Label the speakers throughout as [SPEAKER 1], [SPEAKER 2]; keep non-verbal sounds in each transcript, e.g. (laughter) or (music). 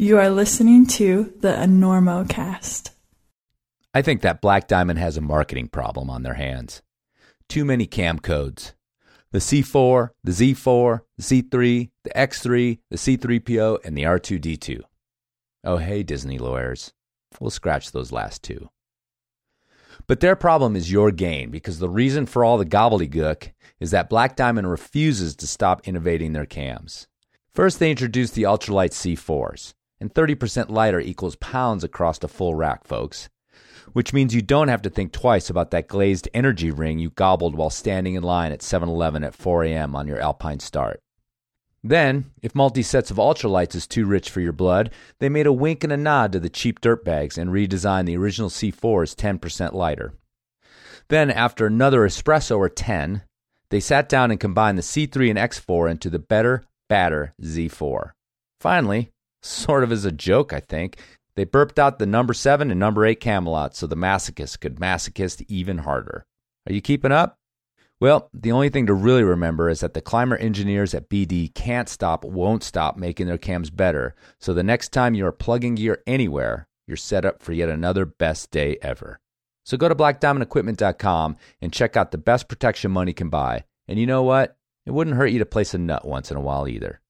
[SPEAKER 1] You are listening to the Enormocast.
[SPEAKER 2] I think that Black Diamond has a marketing problem on their hands. Too many cam codes. The C4, the Z4, the C3, the X3, the C3PO, and the R2D2. Oh, hey, Disney lawyers. We'll scratch those last two. But their problem is your gain because the reason for all the gobbledygook is that Black Diamond refuses to stop innovating their cams. First, they introduced the ultralight C4s, and 30% lighter equals pounds across the full rack, folks. Which means you don't have to think twice about that glazed energy ring you gobbled while standing in line at 7 Eleven at 4 a.m. on your Alpine start. Then, if multi sets of ultralights is too rich for your blood, they made a wink and a nod to the cheap dirt bags and redesigned the original C4 as 10% lighter. Then, after another espresso or 10, they sat down and combined the C3 and X4 into the better, badder Z4. Finally, sort of as a joke, I think, they burped out the number 7 and number 8 Camelot so the masochist could masochist even harder. Are you keeping up? Well, the only thing to really remember is that the climber engineers at BD can't stop, won't stop making their cams better. So the next time you are plugging gear anywhere, you're set up for yet another best day ever. So go to blackdiamondequipment.com and check out the best protection money can buy. And you know what? It wouldn't hurt you to place a nut once in a while either.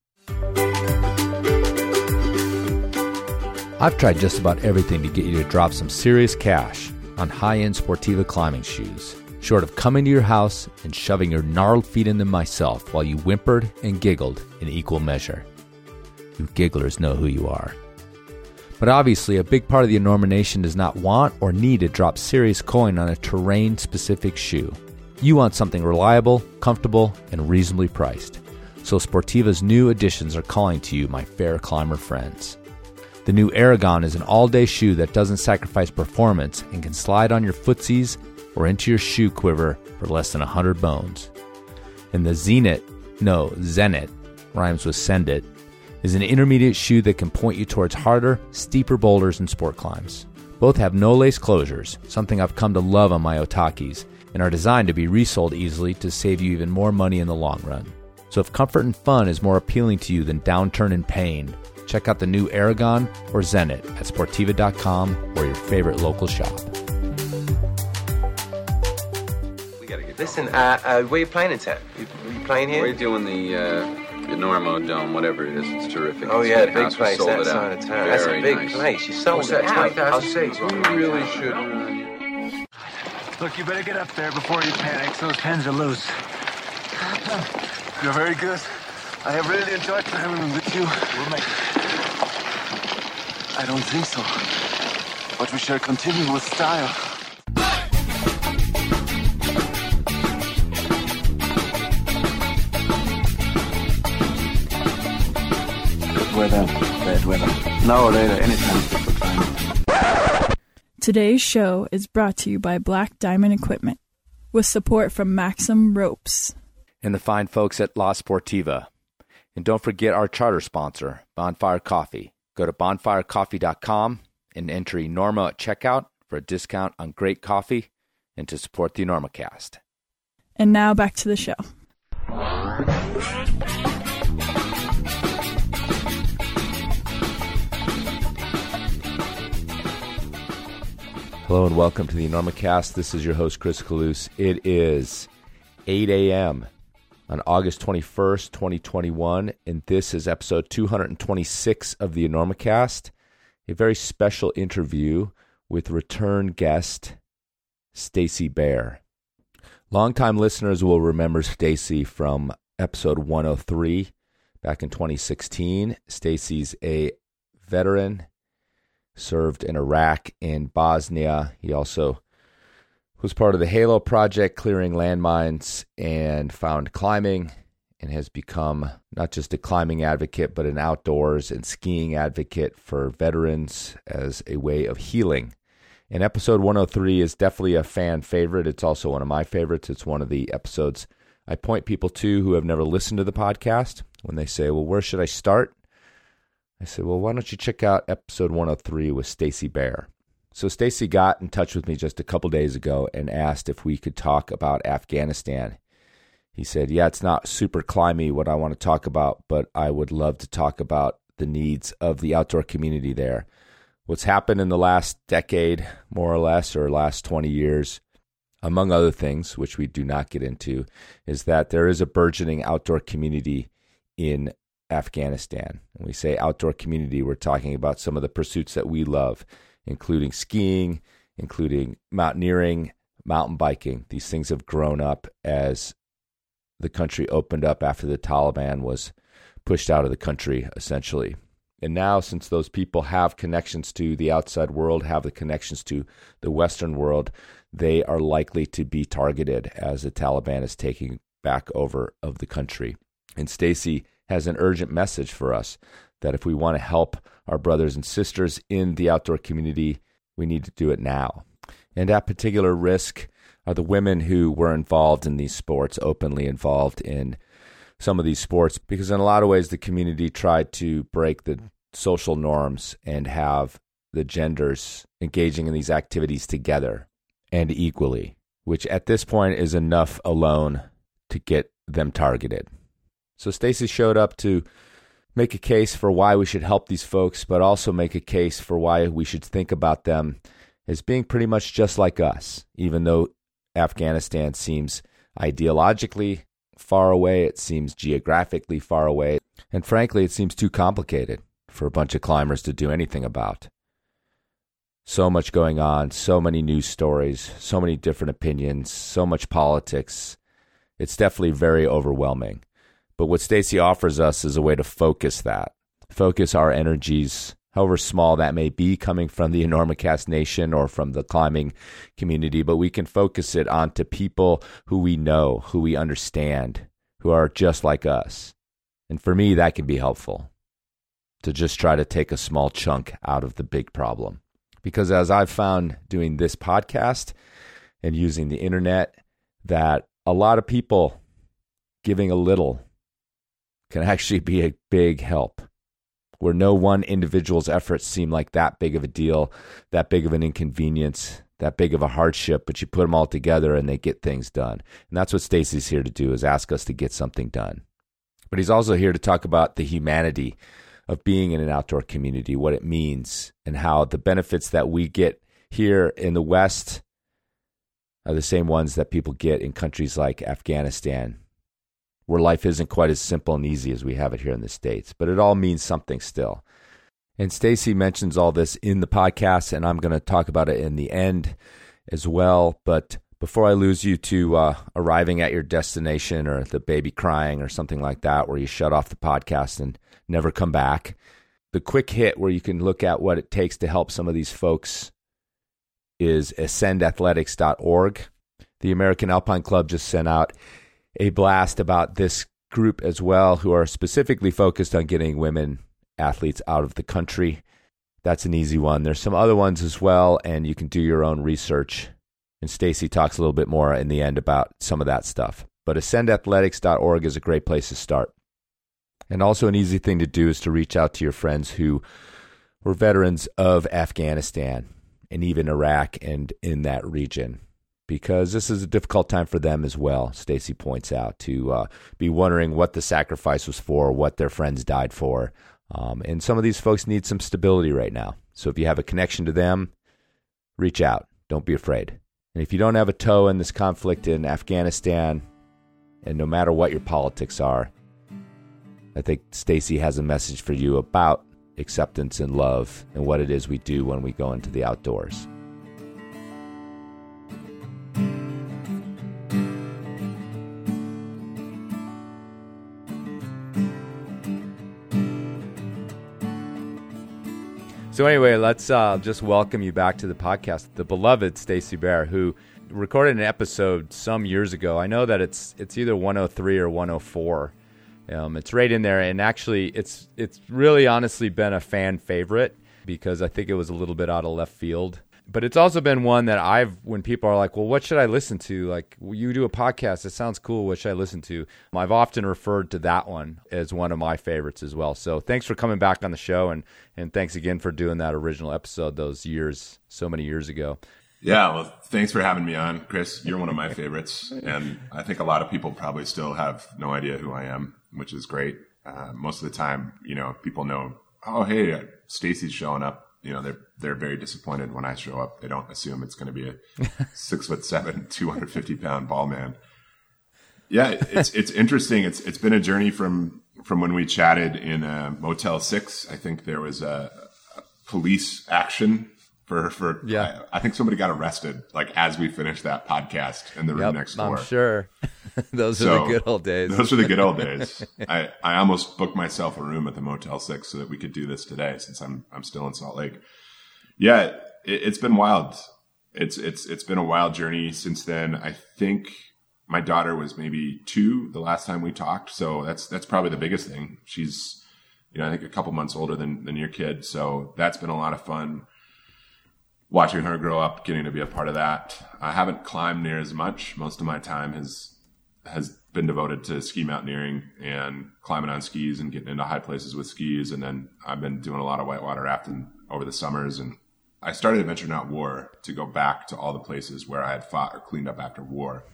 [SPEAKER 2] I've tried just about everything to get you to drop some serious cash on high end Sportiva climbing shoes short of coming to your house and shoving your gnarled feet in them myself while you whimpered and giggled in equal measure. You gigglers know who you are. But obviously, a big part of the Enorma Nation does not want or need to drop serious coin on a terrain specific shoe. You want something reliable, comfortable, and reasonably priced. So Sportiva's new additions are calling to you, my fair climber friends. The new Aragon is an all day shoe that doesn't sacrifice performance and can slide on your footsies or into your shoe quiver for less than 100 bones. And the Zenit, no, Zenit, rhymes with send it, is an intermediate shoe that can point you towards harder, steeper boulders and sport climbs. Both have no lace closures, something I've come to love on my Otakis, and are designed to be resold easily to save you even more money in the long run. So if comfort and fun is more appealing to you than downturn and pain, check out the new Aragon or Zenit at Sportiva.com or your favorite local shop.
[SPEAKER 3] Listen, uh, uh, where you playing in town? You, you playing here?
[SPEAKER 4] We're doing the uh, the Normo Dome, whatever it is. It's terrific.
[SPEAKER 3] Oh
[SPEAKER 4] It's
[SPEAKER 3] yeah, the big
[SPEAKER 4] fantastic. We
[SPEAKER 3] place
[SPEAKER 4] sold
[SPEAKER 3] that
[SPEAKER 4] it out.
[SPEAKER 3] side of town. That's a big
[SPEAKER 4] nice.
[SPEAKER 3] place. You sold
[SPEAKER 4] What's
[SPEAKER 3] it
[SPEAKER 4] that,
[SPEAKER 3] out.
[SPEAKER 4] 20,000
[SPEAKER 3] I'll see.
[SPEAKER 4] seats? We really should.
[SPEAKER 5] Look, you better get up there before you panic. Those pens are loose. (laughs) You're very good. I have really enjoyed climbing with you. We'll make I don't think so. But we shall continue with style. Good weather, bad weather. Now or later, anytime.
[SPEAKER 1] Today's show is brought to you by Black Diamond Equipment with support from Maxim Ropes.
[SPEAKER 2] and the fine folks at La Sportiva. And don't forget our charter sponsor, Bonfire Coffee. Go to bonfirecoffee.com and enter Norma at checkout for a discount on great coffee and to support the Enormocast.
[SPEAKER 1] And now back to the show.
[SPEAKER 2] Hello and welcome to the Enormocast. This is your host, Chris Kalous. It is 8 a.m. on August 21st, 2021, and this is episode 226 of the Enormocast, a very special interview with return guest Stacy Bare. Longtime listeners will remember Stacy from episode 103 back in 2016. Stacy's a veteran served in Iraq and Bosnia. He also was part of the Halo project, clearing landmines and found climbing, and has become not just a climbing advocate, but an outdoors and skiing advocate for veterans as a way of healing. And episode 103 is definitely a fan favorite. It's also one of my favorites. It's one of the episodes I point people to who have never listened to the podcast when they say, Well, where should I start? I said, "Well, why don't you check out episode 103 with Stacy Bare?" So Stacy got in touch with me just a couple days ago and asked if we could talk about Afghanistan. He said, "Yeah, it's not super climby what I want to talk about, but I would love to talk about the needs of the outdoor community there. What's happened in the last decade, more or less, or last 20 years, among other things, which we do not get into, is that there is a burgeoning outdoor community in Afghanistan. When we say outdoor community, we're talking about some of the pursuits that we love, including skiing, including mountaineering, mountain biking. These things have grown up as the country opened up after the Taliban was pushed out of the country, essentially. And now, since those people have connections to the outside world, have the connections to the Western world, they are likely to be targeted as the Taliban is taking back over of the country. And Stacy has an urgent message for us that if we want to help our brothers and sisters in the outdoor community, we need to do it now. And at particular risk are the women who were involved in these sports, openly involved in some of these sports, because in a lot of ways the community tried to break the social norms and have the genders engaging in these activities together and equally, which at this point is enough alone to get them targeted. So Stacy showed up to make a case for why we should help these folks, but also make a case for why we should think about them as being pretty much just like us, even though Afghanistan seems ideologically far away, it seems geographically far away, and frankly, it seems too complicated for a bunch of climbers to do anything about. So much going on, so many news stories, so many different opinions, so much politics. It's definitely very overwhelming. But what Stacy offers us is a way to focus that, focus our energies however small that may be coming from the Enormocast Nation or from the climbing community, but we can focus it onto people who we know, who we understand, who are just like us. And for me, that can be helpful to just try to take a small chunk out of the big problem. Because as I've found doing this podcast and using the internet, that a lot of people giving a little can actually be a big help where no one individual's efforts seem like that big of a deal, that big of an inconvenience, that big of a hardship, but you put them all together and they get things done. And that's what Stacy's here to do is ask us to get something done. But he's also here to talk about the humanity of being in an outdoor community, what it means, and how the benefits that we get here in the West are the same ones that people get in countries like Afghanistan where life isn't quite as simple and easy as we have it here in the States, but it all means something still. And Stacy mentions all this in the podcast, and I'm going to talk about it in the end as well. But before I lose you to uh, arriving at your destination or the baby crying or something like that, where you shut off the podcast and never come back, the quick hit where you can look at what it takes to help some of these folks is ascendathletics.org. The American Alpine Club just sent out a blast about this group as well, who are specifically focused on getting women athletes out of the country. That's an easy one. There's some other ones as well, and you can do your own research. And Stacy talks a little bit more in the end about some of that stuff. But ascendathletics.org is a great place to start. And also, an easy thing to do is to reach out to your friends who were veterans of Afghanistan and even Iraq and in that region because this is a difficult time for them as well. Stacy points out to uh, be wondering what the sacrifice was for, what their friends died for, um, and some of these folks need some stability right now. So if you have a connection to them, reach out. Don't be afraid. And if you don't have a toe in this conflict in Afghanistan, and no matter what your politics are, I think Stacy has a message for you about acceptance and love and what it is we do when we go into the outdoors. So anyway, let's uh, just welcome you back to the podcast, the beloved Stacy Bare, who recorded an episode some years ago. I know that it's it's either 103 or 104. Um, it's right in there, and actually, it's it's really honestly been a fan favorite because I think it was a little bit out of left field but it's also been one that I've when people are like, "Well, what should I listen to?" Like, you do a podcast, it sounds cool. What should I listen to? I've often referred to that one as one of my favorites as well. So, thanks for coming back on the show, and and thanks again for doing that original episode those years, so many years ago.
[SPEAKER 6] Yeah, well, thanks for having me on, Chris. You're one of my favorites, and I think a lot of people probably still have no idea who I am, which is great. Uh, most of the time, you know, people know oh hey, Stacy's showing up. You know, they're they're very disappointed when I show up. They don't assume it's going to be a (laughs) six foot seven, two hundred fifty pound ball man. Yeah, it's (laughs) it's interesting. It's it's been a journey from from when we chatted in uh, Motel Six. I think there was a, a police action for for
[SPEAKER 2] Yeah.
[SPEAKER 6] I, I think somebody got arrested like as we finished that podcast in the room
[SPEAKER 2] Yep,
[SPEAKER 6] next door.
[SPEAKER 2] I'm sure. (laughs) Those are the good old days.
[SPEAKER 6] Those are the good old (laughs) days. I, I almost booked myself a room at the Motel Six so that we could do this today, since I'm I'm still in Salt Lake. Yeah, it, it's been wild. It's it's it's been a wild journey since then. I think my daughter was maybe two the last time we talked, so that's that's probably the biggest thing. She's you know I think a couple months older than than your kid, so that's been a lot of fun watching her grow up, getting to be a part of that. I haven't climbed near as much. Most of my time has has been devoted to ski mountaineering and climbing on skis and getting into high places with skis. And then I've been doing a lot of whitewater rafting over the summers. And I started Adventure Not War to go back to all the places where I had fought or cleaned up after war.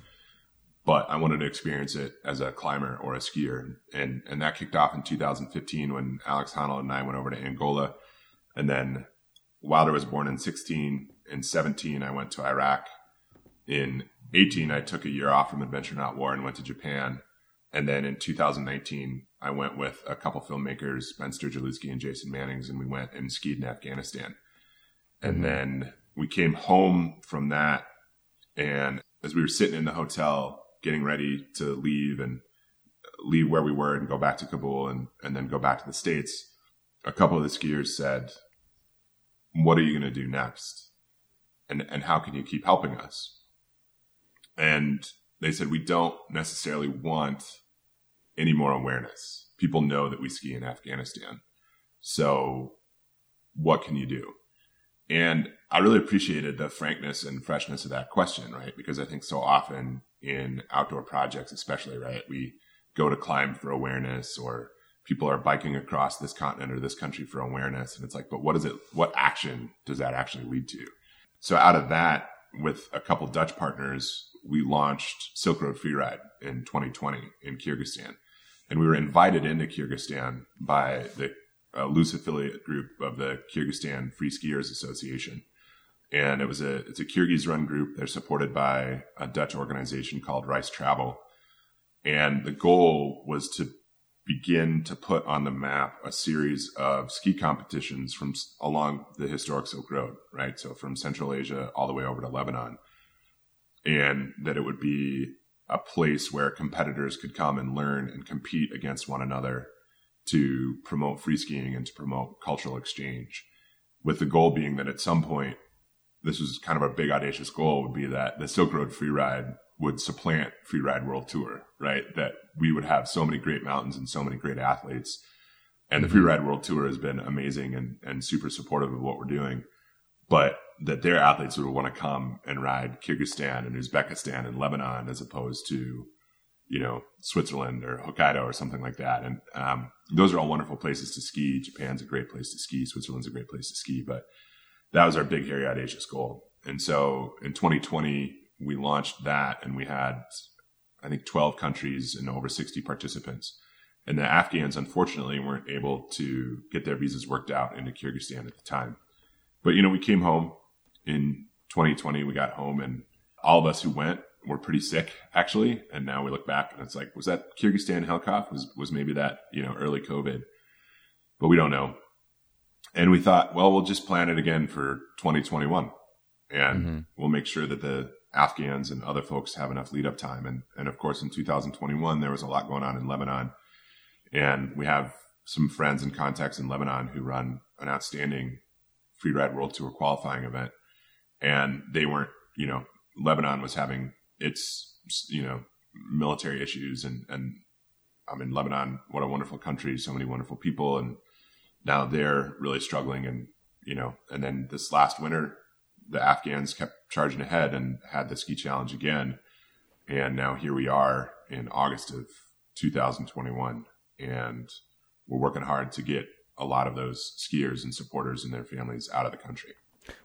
[SPEAKER 6] But I wanted to experience it as a climber or a skier. And, and that kicked off in 2015 when Alex Honnold and I went over to Angola. And then Wilder was born in 16. In 17, I went to Iraq. In 18, I took a year off from Adventure Not War and went to Japan. And then in 2019, I went with a couple filmmakers, Ben Sturgulewski and Jason Mannings, and we went and skied in Afghanistan. And mm-hmm. then we came home from that. And as we were sitting in the hotel, getting ready to leave and leave where we were and go back to Kabul and, and then go back to the States, a couple of the skiers said, What are you going to do next? And, and how can you keep helping us? And they said, we don't necessarily want any more awareness. People know that we ski in Afghanistan. So what can you do? And I really appreciated the frankness and freshness of that question, right? Because I think so often in outdoor projects, especially, right, we go to climb for awareness or people are biking across this continent or this country for awareness. And it's like, but what is it? What action does that actually lead to? So out of that, with a couple Dutch partners, we launched Silk Road Freeride in 2020 in Kyrgyzstan. And we were invited into Kyrgyzstan by the uh, loose affiliate group of the Kyrgyzstan Free Skiers Association. And it was a, it's a Kyrgyz run group. They're supported by a Dutch organization called Rice Travel. And the goal was to begin to put on the map a series of ski competitions from along the historic Silk Road, right? So from Central Asia all the way over to Lebanon. And that it would be a place where competitors could come and learn and compete against one another to promote free skiing and to promote cultural exchange. With the goal being that at some point, this was kind of a big audacious goal would be that the Silk Road Free Ride would supplant Free Ride World Tour, right? That we would have so many great mountains and so many great athletes. And the Free mm-hmm. Ride World Tour has been amazing and, and super supportive of what we're doing. But that their athletes would want to come and ride Kyrgyzstan and Uzbekistan and Lebanon as opposed to, you know, Switzerland or Hokkaido or something like that. And um, those are all wonderful places to ski. Japan's a great place to ski. Switzerland's a great place to ski. But that was our big, hairy, audacious goal. And so in 2020, we launched that and we had, I think, 12 countries and over 60 participants. And the Afghans, unfortunately, weren't able to get their visas worked out into Kyrgyzstan at the time. But, you know, we came home in 2020. We got home and all of us who went were pretty sick, actually. And now we look back and it's like, was that Kyrgyzstan Helkov? Was, was maybe that, you know, early COVID? But we don't know. And we thought, well, we'll just plan it again for 2021 and mm-hmm. we'll make sure that the Afghans and other folks have enough lead up time. And, and of course, in 2021, there was a lot going on in Lebanon. And we have some friends and contacts in Lebanon who run an outstanding free ride world tour qualifying event. And they weren't, you know, Lebanon was having its, you know, military issues and, and I mean, Lebanon, what a wonderful country, so many wonderful people. And now they're really struggling. And, you know, and then this last winter, the Afghans kept charging ahead and had the ski challenge again. And now here we are in August of 2021. And we're working hard to get a lot of those skiers and supporters and their families out of the country.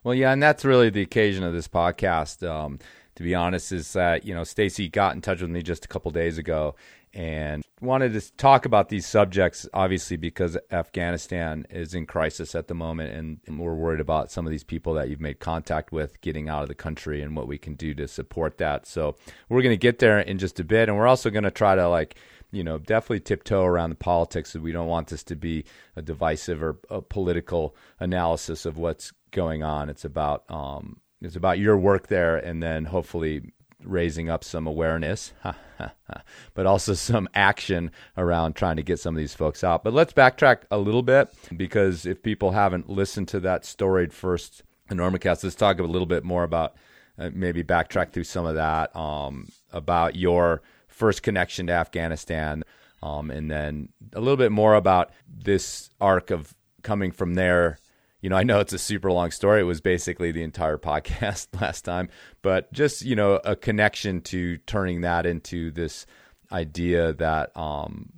[SPEAKER 2] Well, yeah, and that's really the occasion of this podcast. Um, to be honest, is that you know Stacy got in touch with me just a couple days ago and wanted to talk about these subjects. Obviously, because Afghanistan is in crisis at the moment, and, we're worried about some of these people that you've made contact with getting out of the country and what we can do to support that. So we're going to get there in just a bit, and we're also going to try to like you know, definitely tiptoe around the politics. We don't want this to be a divisive or a political analysis of what's going on. It's about um, it's about your work there, and then hopefully raising up some awareness, (laughs) but also some action around trying to get some of these folks out. But let's backtrack a little bit because if people haven't listened to that storied first Enormocast, let's talk a little bit more about uh, maybe backtrack through some of that um, about your first connection to Afghanistan, um, and then a little bit more about this arc of coming from there. You know, I know it's a super long story. It was basically the entire (laughs) podcast (laughs) last time, but just you know, a connection to turning that into this idea that um,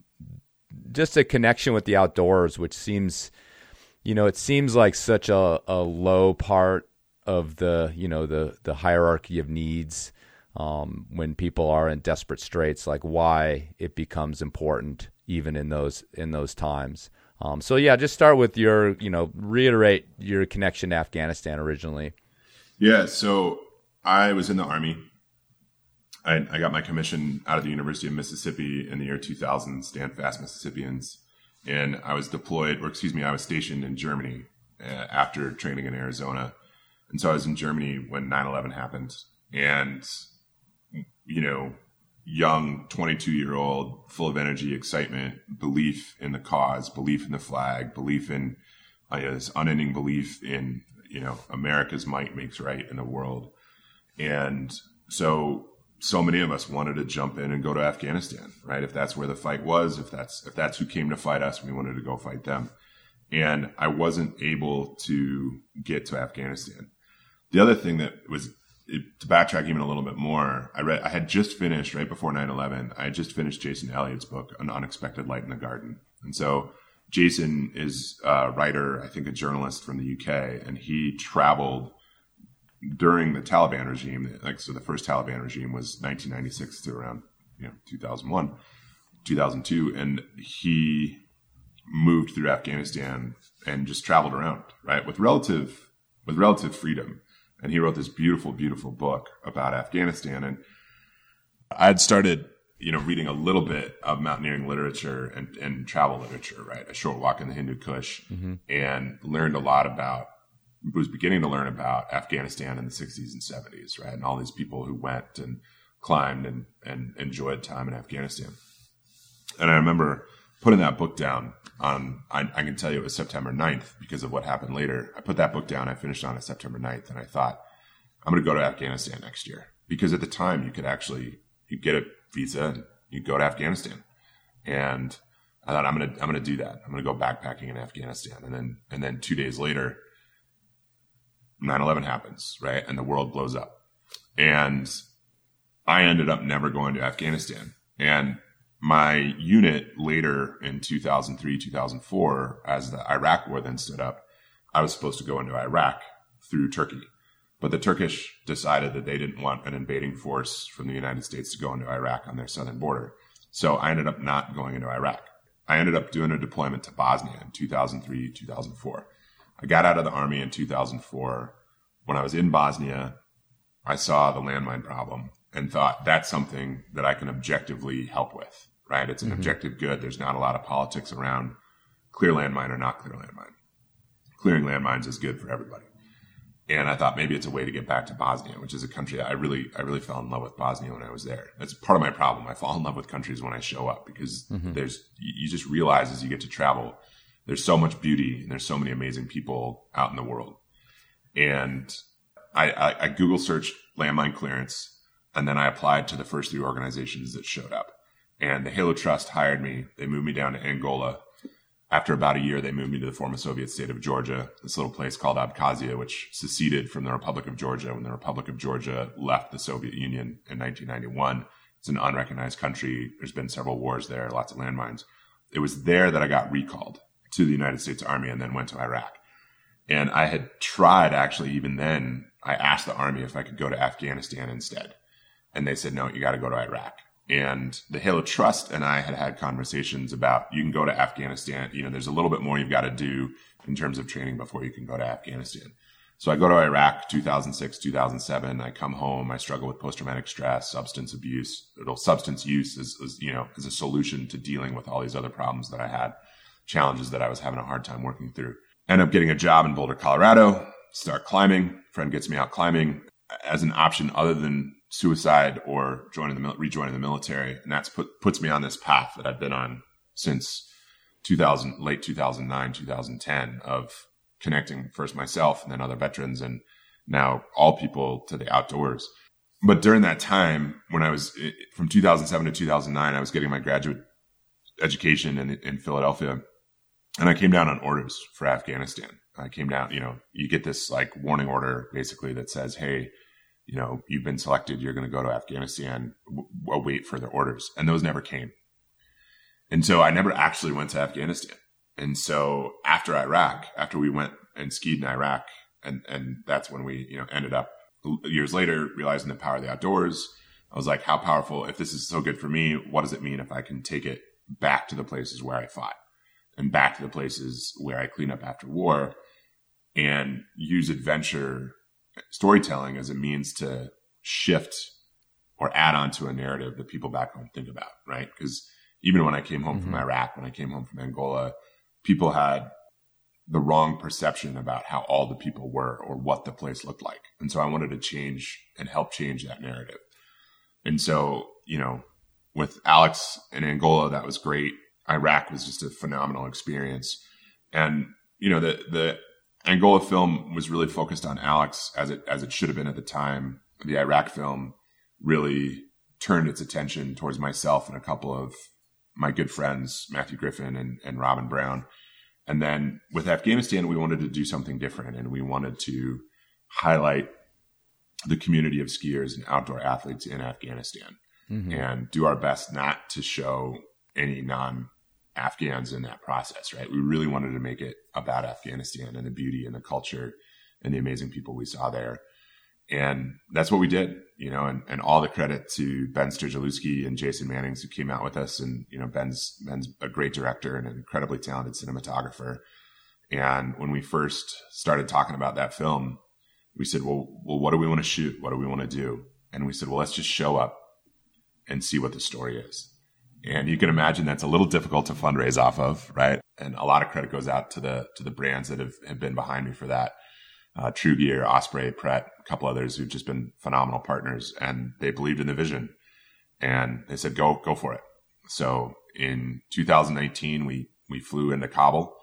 [SPEAKER 2] just a connection with the outdoors, which seems, you know, it seems like such a, a low part of the you know the the hierarchy of needs um, when people are in desperate straits, like why it becomes important even in those in those times. Um, so yeah, just start with your you know reiterate your connection to Afghanistan originally.
[SPEAKER 6] Yeah, so I was in the army. I, I got my commission out of the University of Mississippi in the year 2000, stand fast Mississippians, and I was deployed, or excuse me, I was stationed in Germany uh, after training in Arizona, and so I was in Germany when 9/11 happened, and you know, young 22 year old, full of energy, excitement, belief in the cause, belief in the flag, belief in uh, this unending belief in, you know, America's might makes right in the world. And so, so many of us wanted to jump in and go to Afghanistan, right? If that's where the fight was, if that's, if that's who came to fight us, we wanted to go fight them. And I wasn't able to get to Afghanistan. The other thing that was it, to backtrack even a little bit more, I read I had just finished right before 9/11. I had just finished Jason Elliott's book, An Unexpected Light in the Garden, and so Jason is a writer, I think a journalist from the UK, and he traveled during the Taliban regime. Like so, the first Taliban regime was 1996 to around you know 2001, 2002, and he moved through Afghanistan and just traveled around right with relative with relative freedom and he wrote this beautiful, beautiful book about Afghanistan. And I had started, you know, reading a little bit of mountaineering literature and, and travel literature, right? A short walk in the Hindu Kush, mm-hmm. and learned a lot about. Was beginning to learn about Afghanistan in the 60s and 70s, right? And all these people who went and climbed and, and enjoyed time in Afghanistan. And I remember putting that book down on, I, I, can tell you it was September 9th because of what happened later. I put that book down. I finished on it September 9th and I thought, I'm going to go to Afghanistan next year because at the time you could actually, you get a visa and you go to Afghanistan. And I thought I'm going to, I'm going to do that. I'm going to go backpacking in Afghanistan. And then, and then two days later, 9-11 happens, right? And the world blows up. And I ended up never going to Afghanistan. And my unit later in 2003, 2004, as the Iraq war then stood up, I was supposed to go into Iraq through Turkey. But the Turkish decided that they didn't want an invading force from the United States to go into Iraq on their southern border. So I ended up not going into Iraq. I ended up doing a deployment to Bosnia in 2003, 2004. I got out of the army in 2004. When I was in Bosnia, I saw the landmine problem and thought that's something that I can objectively help with right? It's an mm-hmm. objective good. There's not a lot of politics around clear landmine or not clear landmine. Clearing landmines is good for everybody. And I thought maybe it's a way to get back to Bosnia, which is a country I really, I really fell in love with Bosnia when I was there. That's part of my problem. I fall in love with countries when I show up because mm-hmm. there's, you just realize as you get to travel, there's so much beauty and there's so many amazing people out in the world. And I, I, I Google searched landmine clearance and then I applied to the first three organizations that showed up and the Halo Trust hired me. They moved me down to Angola. After about a year, they moved me to the former Soviet state of Georgia, this little place called Abkhazia, which seceded from the Republic of Georgia when the Republic of Georgia left the Soviet Union in 1991. It's an unrecognized country. There's been several wars there, lots of landmines. It was there that I got recalled to the United States Army and then went to Iraq. And I had tried actually, even then, I asked the army if I could go to Afghanistan instead. And they said, no, you got to go to Iraq. And the Halo Trust and I had had conversations about you can go to Afghanistan. You know, there's a little bit more you've got to do in terms of training before you can go to Afghanistan. So I go to Iraq 2006, 2007. I come home. I struggle with post traumatic stress, substance abuse. Substance use is, is, you know, is a solution to dealing with all these other problems that I had, challenges that I was having a hard time working through. End up getting a job in Boulder, Colorado, start climbing. Friend gets me out climbing as an option other than suicide or joining the rejoining the military, and that's put puts me on this path that I've been on since 2000, late 2009, 2010 of connecting first myself and then other veterans and now all people to the outdoors. But during that time, when I was from 2007 to 2009, I was getting my graduate education in, in Philadelphia, and I came down on orders for Afghanistan. I came down, you know, you get this like warning order basically that says, "Hey, you know, you've been selected. You're going to go to Afghanistan. W- wait for the orders," and those never came. And so I never actually went to Afghanistan. And so after Iraq, after we went and skied in Iraq, and and that's when we you know ended up years later realizing the power of the outdoors. I was like, how powerful! If this is so good for me, what does it mean if I can take it back to the places where I fought, and back to the places where I clean up after war, and use adventure storytelling as a means to shift or add on to a narrative that people back home think about, right? Because even when I came home mm-hmm. from Iraq, when I came home from Angola, people had the wrong perception about how all the people were or what the place looked like. And so I wanted to change and help change that narrative. And so, you know, with Alex in Angola, that was great. Iraq was just a phenomenal experience. And, you know, the, the Angola film was really focused on Alex as it, as it should have been at the time. The Iraq film really turned its attention towards myself and a couple of my good friends, Matthew Griffin and, and Robin Brown. And then with Afghanistan, we wanted to do something different and we wanted to highlight the community of skiers and outdoor athletes in Afghanistan mm-hmm. and do our best not to show any non Afghans in that process, right? We really wanted to make it about Afghanistan and the beauty and the culture and the amazing people we saw there. And that's what we did, you know, and, and all the credit to Ben Sturgulewski and Jason Mannings who came out with us. And, you know, Ben's, Ben's a great director and an incredibly talented cinematographer. And when we first started talking about that film, we said, well, well, what do we want to shoot? What do we want to do? And we said, well, let's just show up and see what the story is. And you can imagine that's a little difficult to fundraise off of, right? And a lot of credit goes out to the, to the brands that have, have been behind me for that uh, True Gear, Osprey, Pret, a couple others who've just been phenomenal partners, and they believed in the vision, and they said, "Go, go for it." So in 2019, we we flew into Kabul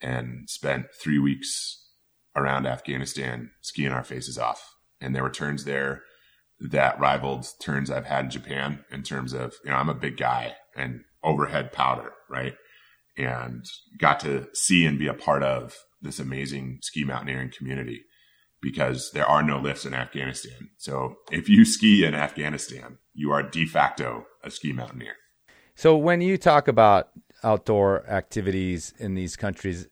[SPEAKER 6] and spent three weeks around Afghanistan skiing our faces off, and there were turns there that rivaled turns I've had in Japan in terms of you know I'm a big guy and overhead powder, right? And got to see and be a part of this amazing ski mountaineering community because there are no lifts in Afghanistan. So if you ski in Afghanistan, you are de facto a ski mountaineer.
[SPEAKER 2] So when you talk about outdoor activities in these countries,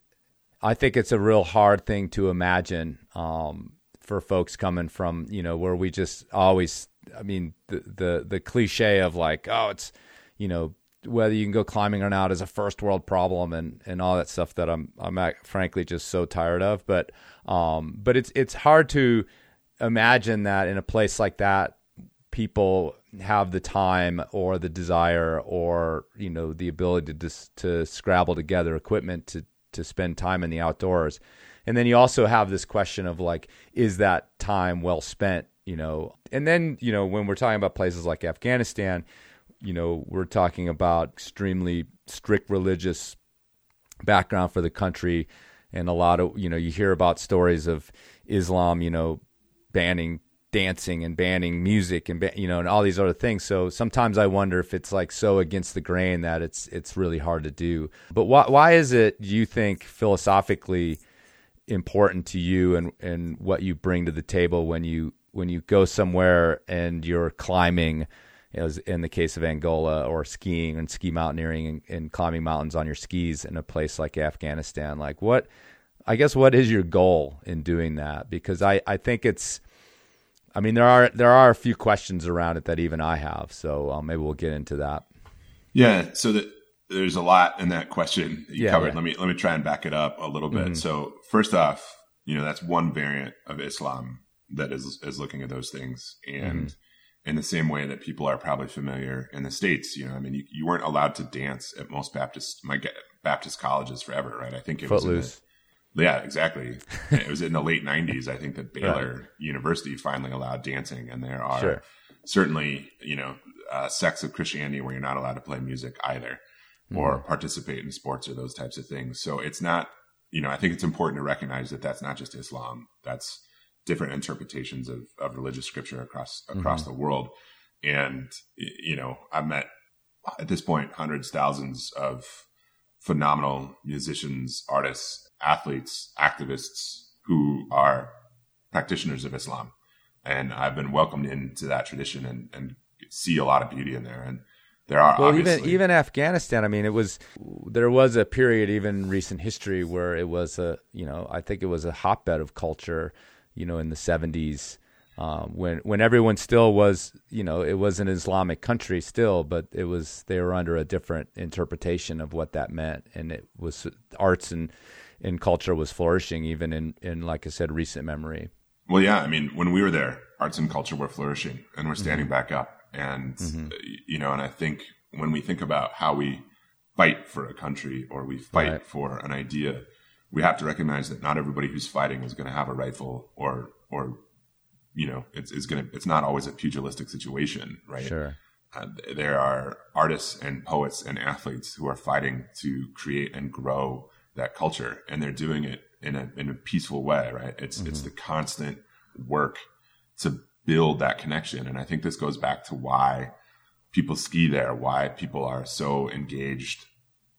[SPEAKER 2] I think it's a real hard thing to imagine um, for folks coming from you know where we just always. I mean the the the cliche of like oh it's you know whether you can go climbing or not is a first world problem and, and all that stuff that I'm I'm frankly just so tired of. But um, but it's it's hard to imagine that in a place like that people have the time or the desire or you know the ability to to scrabble together equipment to to spend time in the outdoors. And then you also have this question of like, is that time well spent? You know, and then you know when we're talking about places like Afghanistan you know, we're talking about extremely strict religious background for the country, and a lot of you know, you hear about stories of Islam, you know, banning dancing and banning music and you know and all these other things. So sometimes i wonder if it's like so against the grain that it's it's really hard to do. But why why is it you think philosophically important to you and and what you bring to the table when you when you go somewhere and you're climbing as in the case of Angola or skiing and ski mountaineering and, and, climbing mountains on your skis in a place like Afghanistan. Like what I guess what is your goal in doing that? Because I, I think it's, I mean, there are there are a few questions around it that even I have. So uh, maybe we'll get into that.
[SPEAKER 6] Yeah. So that there's a lot in that question that you
[SPEAKER 2] Yeah,
[SPEAKER 6] covered.
[SPEAKER 2] yeah.
[SPEAKER 6] Let me let me try and back it up a little bit.
[SPEAKER 2] Mhm.
[SPEAKER 6] So first off, you know that's one variant of Islam that is is looking at those things, and
[SPEAKER 2] Mm-hmm.
[SPEAKER 6] in the same way that people are probably familiar in the states. You know, I mean, you, you weren't allowed to dance at most Baptist my Baptist colleges forever, right? I think it was the- yeah, exactly. (laughs) it was in the late '90s. I think that Baylor University finally allowed dancing, and there are
[SPEAKER 2] Sure.
[SPEAKER 6] certainly, you know, uh, sects of Christianity where you're not allowed to play music either, or
[SPEAKER 2] Mm-hmm.
[SPEAKER 6] participate in sports or those types of things. So it's not, you know, I think it's important to recognize that that's not just Islam. That's different interpretations of, of religious scripture across across the world. And you know, I've met at this point hundreds, thousands of phenomenal musicians, artists, athletes, activists who are practitioners of Islam. And I've been welcomed into that tradition and, and see a lot of beauty in there. And there are
[SPEAKER 2] Well, even
[SPEAKER 6] obviously,
[SPEAKER 2] even Afghanistan. I mean, it was there was a period, even recent history, where it was a you know I think it was a hotbed of culture. You know, in the seventies, um, when when everyone still was you know it was an Islamic country still, but it was they were under a different interpretation of what that meant, and it was arts and and culture was flourishing even in in like I said, recent memory.
[SPEAKER 6] Well, yeah. I mean, when we were there, arts and culture were flourishing and we're standing back up. And, uh, you know, and I think when we think about how we fight for a country or we fight
[SPEAKER 2] Right.
[SPEAKER 6] for an idea, we have to recognize that not everybody who's fighting is going to have a rifle or, or, you know, it's, it's going to, it's not always a pugilistic situation, right?
[SPEAKER 2] Sure.
[SPEAKER 6] Uh, there are artists and poets and athletes who are fighting to create and grow that culture, and they're doing it in a in a peaceful way, right? It's it's the constant work to build that connection, and I think this goes back to why people ski there, why people are so engaged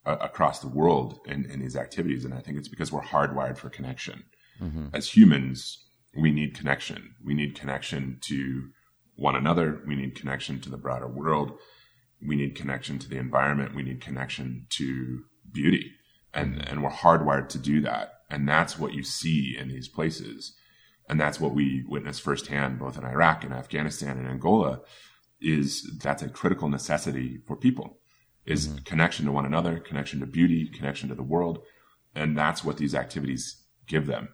[SPEAKER 6] uh, across the world in, in these activities, and I think it's because we're hardwired for connection. As humans, we need connection. We need connection to one another. We need connection to the broader world. We need connection to the environment. We need connection to beauty. And, and we're hardwired to do that. And that's what you see in these places. And that's what we witness firsthand, both in Iraq and Afghanistan and Angola, is that's a critical necessity for people is mm-hmm. connection to one another, connection to beauty, connection to the world. And that's what these activities give them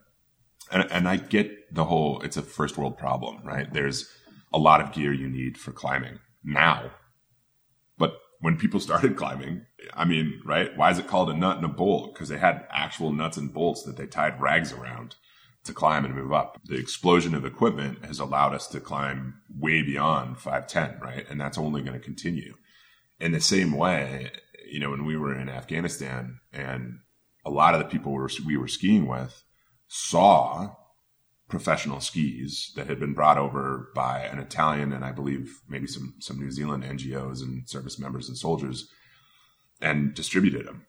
[SPEAKER 6] and, and I get the whole it's a first world problem, right? There's a lot of gear you need for climbing now. But when people (laughs) started climbing, I mean, right? Why is it called a nut and a bolt? Because they had actual nuts and bolts that they tied rags around to climb and move up. The explosion of equipment has allowed us to climb way beyond 510, right? And that's only going to continue. In the same way, you know, when we were in Afghanistan and a lot of the people we were, we were skiing with saw professional skis that had been brought over by an Italian and I believe maybe some some New Zealand NGOs and service members and soldiers and distributed them.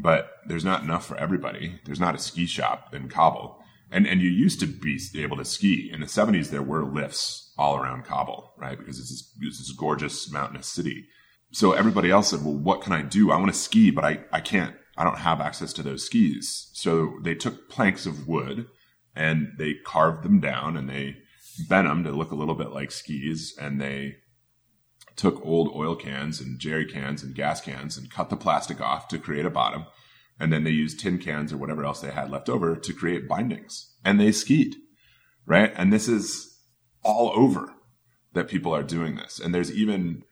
[SPEAKER 6] But there's not enough for everybody. There's not a ski shop in Kabul. And and you used to be able to ski. In the 70s there were lifts all around Kabul, right? Because it's this, it's this gorgeous mountainous city. So everybody else said, well, what can I do? I want to ski, but I, I can't. I don't have access to those skis. So they took planks of wood and they carved them down and they bent them to look a little bit like skis. And they took old oil cans and jerry cans and gas cans and cut the plastic off to create a bottom. And then they used tin cans or whatever else they had left over to create bindings. And they skied, right? And this is all over that people are doing this. And there's even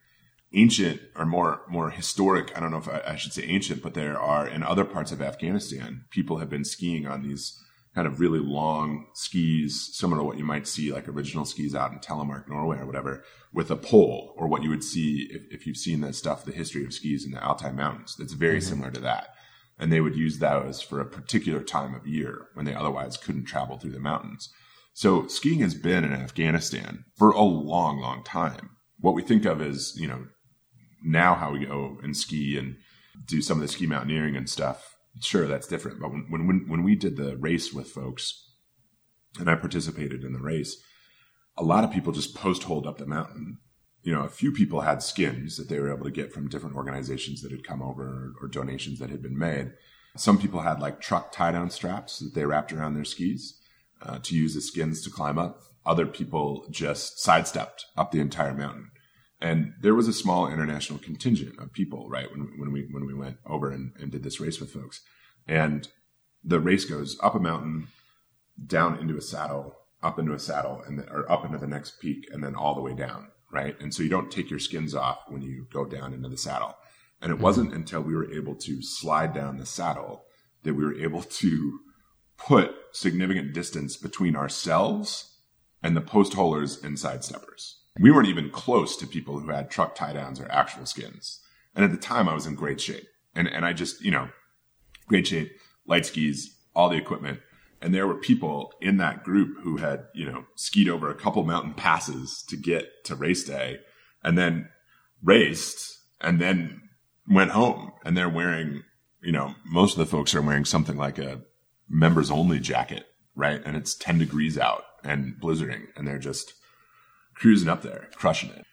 [SPEAKER 6] ancient or more more historic i don't know if I, I should say ancient but there are in other parts of afghanistan people have been skiing on these kind of really long skis similar to what you might see like original skis out in telemark norway or whatever with a pole or what you would see if, if you've seen the stuff the history of skis in the altai mountains that's very mm-hmm. similar to that and they would use those for a particular time of year when they otherwise couldn't travel through the mountains. So skiing has been in afghanistan for a long long time. What we think of as you know now how we go and ski and do some of the ski mountaineering and stuff sure that's different. But when when when we did the race with folks and i participated in the race a lot of people just post holed up the mountain you know a few people had skins that they were able to get from different organizations that had come over or donations that had been made some people had like truck tie down straps that they wrapped around their skis uh, to use the skins to climb up. Other people just sidestepped up the entire mountain. And there was a small international contingent of people, right, when, when we when we went over and, and did this race with folks. And the race goes up a mountain, down into a saddle, up into a saddle, and then, or up into the next peak, and then all the way down, right? And so you don't take your skins off when you go down into the saddle. And it mm-hmm. wasn't until we were able to slide down the saddle that we were able to put significant distance between ourselves and the post holers and sidesteppers. We weren't even close to people who had truck tie downs or actual skins. And at the time, I was in great shape. And, and I just, you know, great shape, light skis, all the equipment. And there were people in that group who had, you know, skied over a couple mountain passes to get to race day and then raced and then went home. And they're wearing, you know, most of the folks are wearing something like a members only jacket, right? And it's 10 degrees out and blizzarding and they're just cruising up there, crushing it.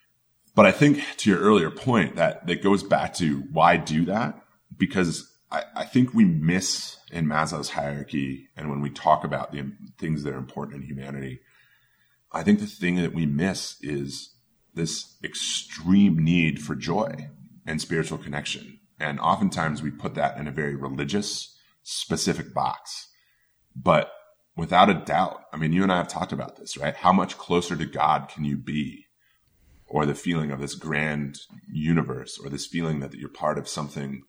[SPEAKER 6] But I think to your earlier point that that goes back to why do that? Because I, I think we miss in Maslow's hierarchy and when we talk about the things that are important in humanity, I think the thing that we miss is this extreme need for joy and spiritual connection. And oftentimes we put that in a very religious, specific box. But without a doubt, I mean, you and I have talked about this, right? How much closer to God can you be? Or the feeling of this grand universe, or this feeling that you're part of something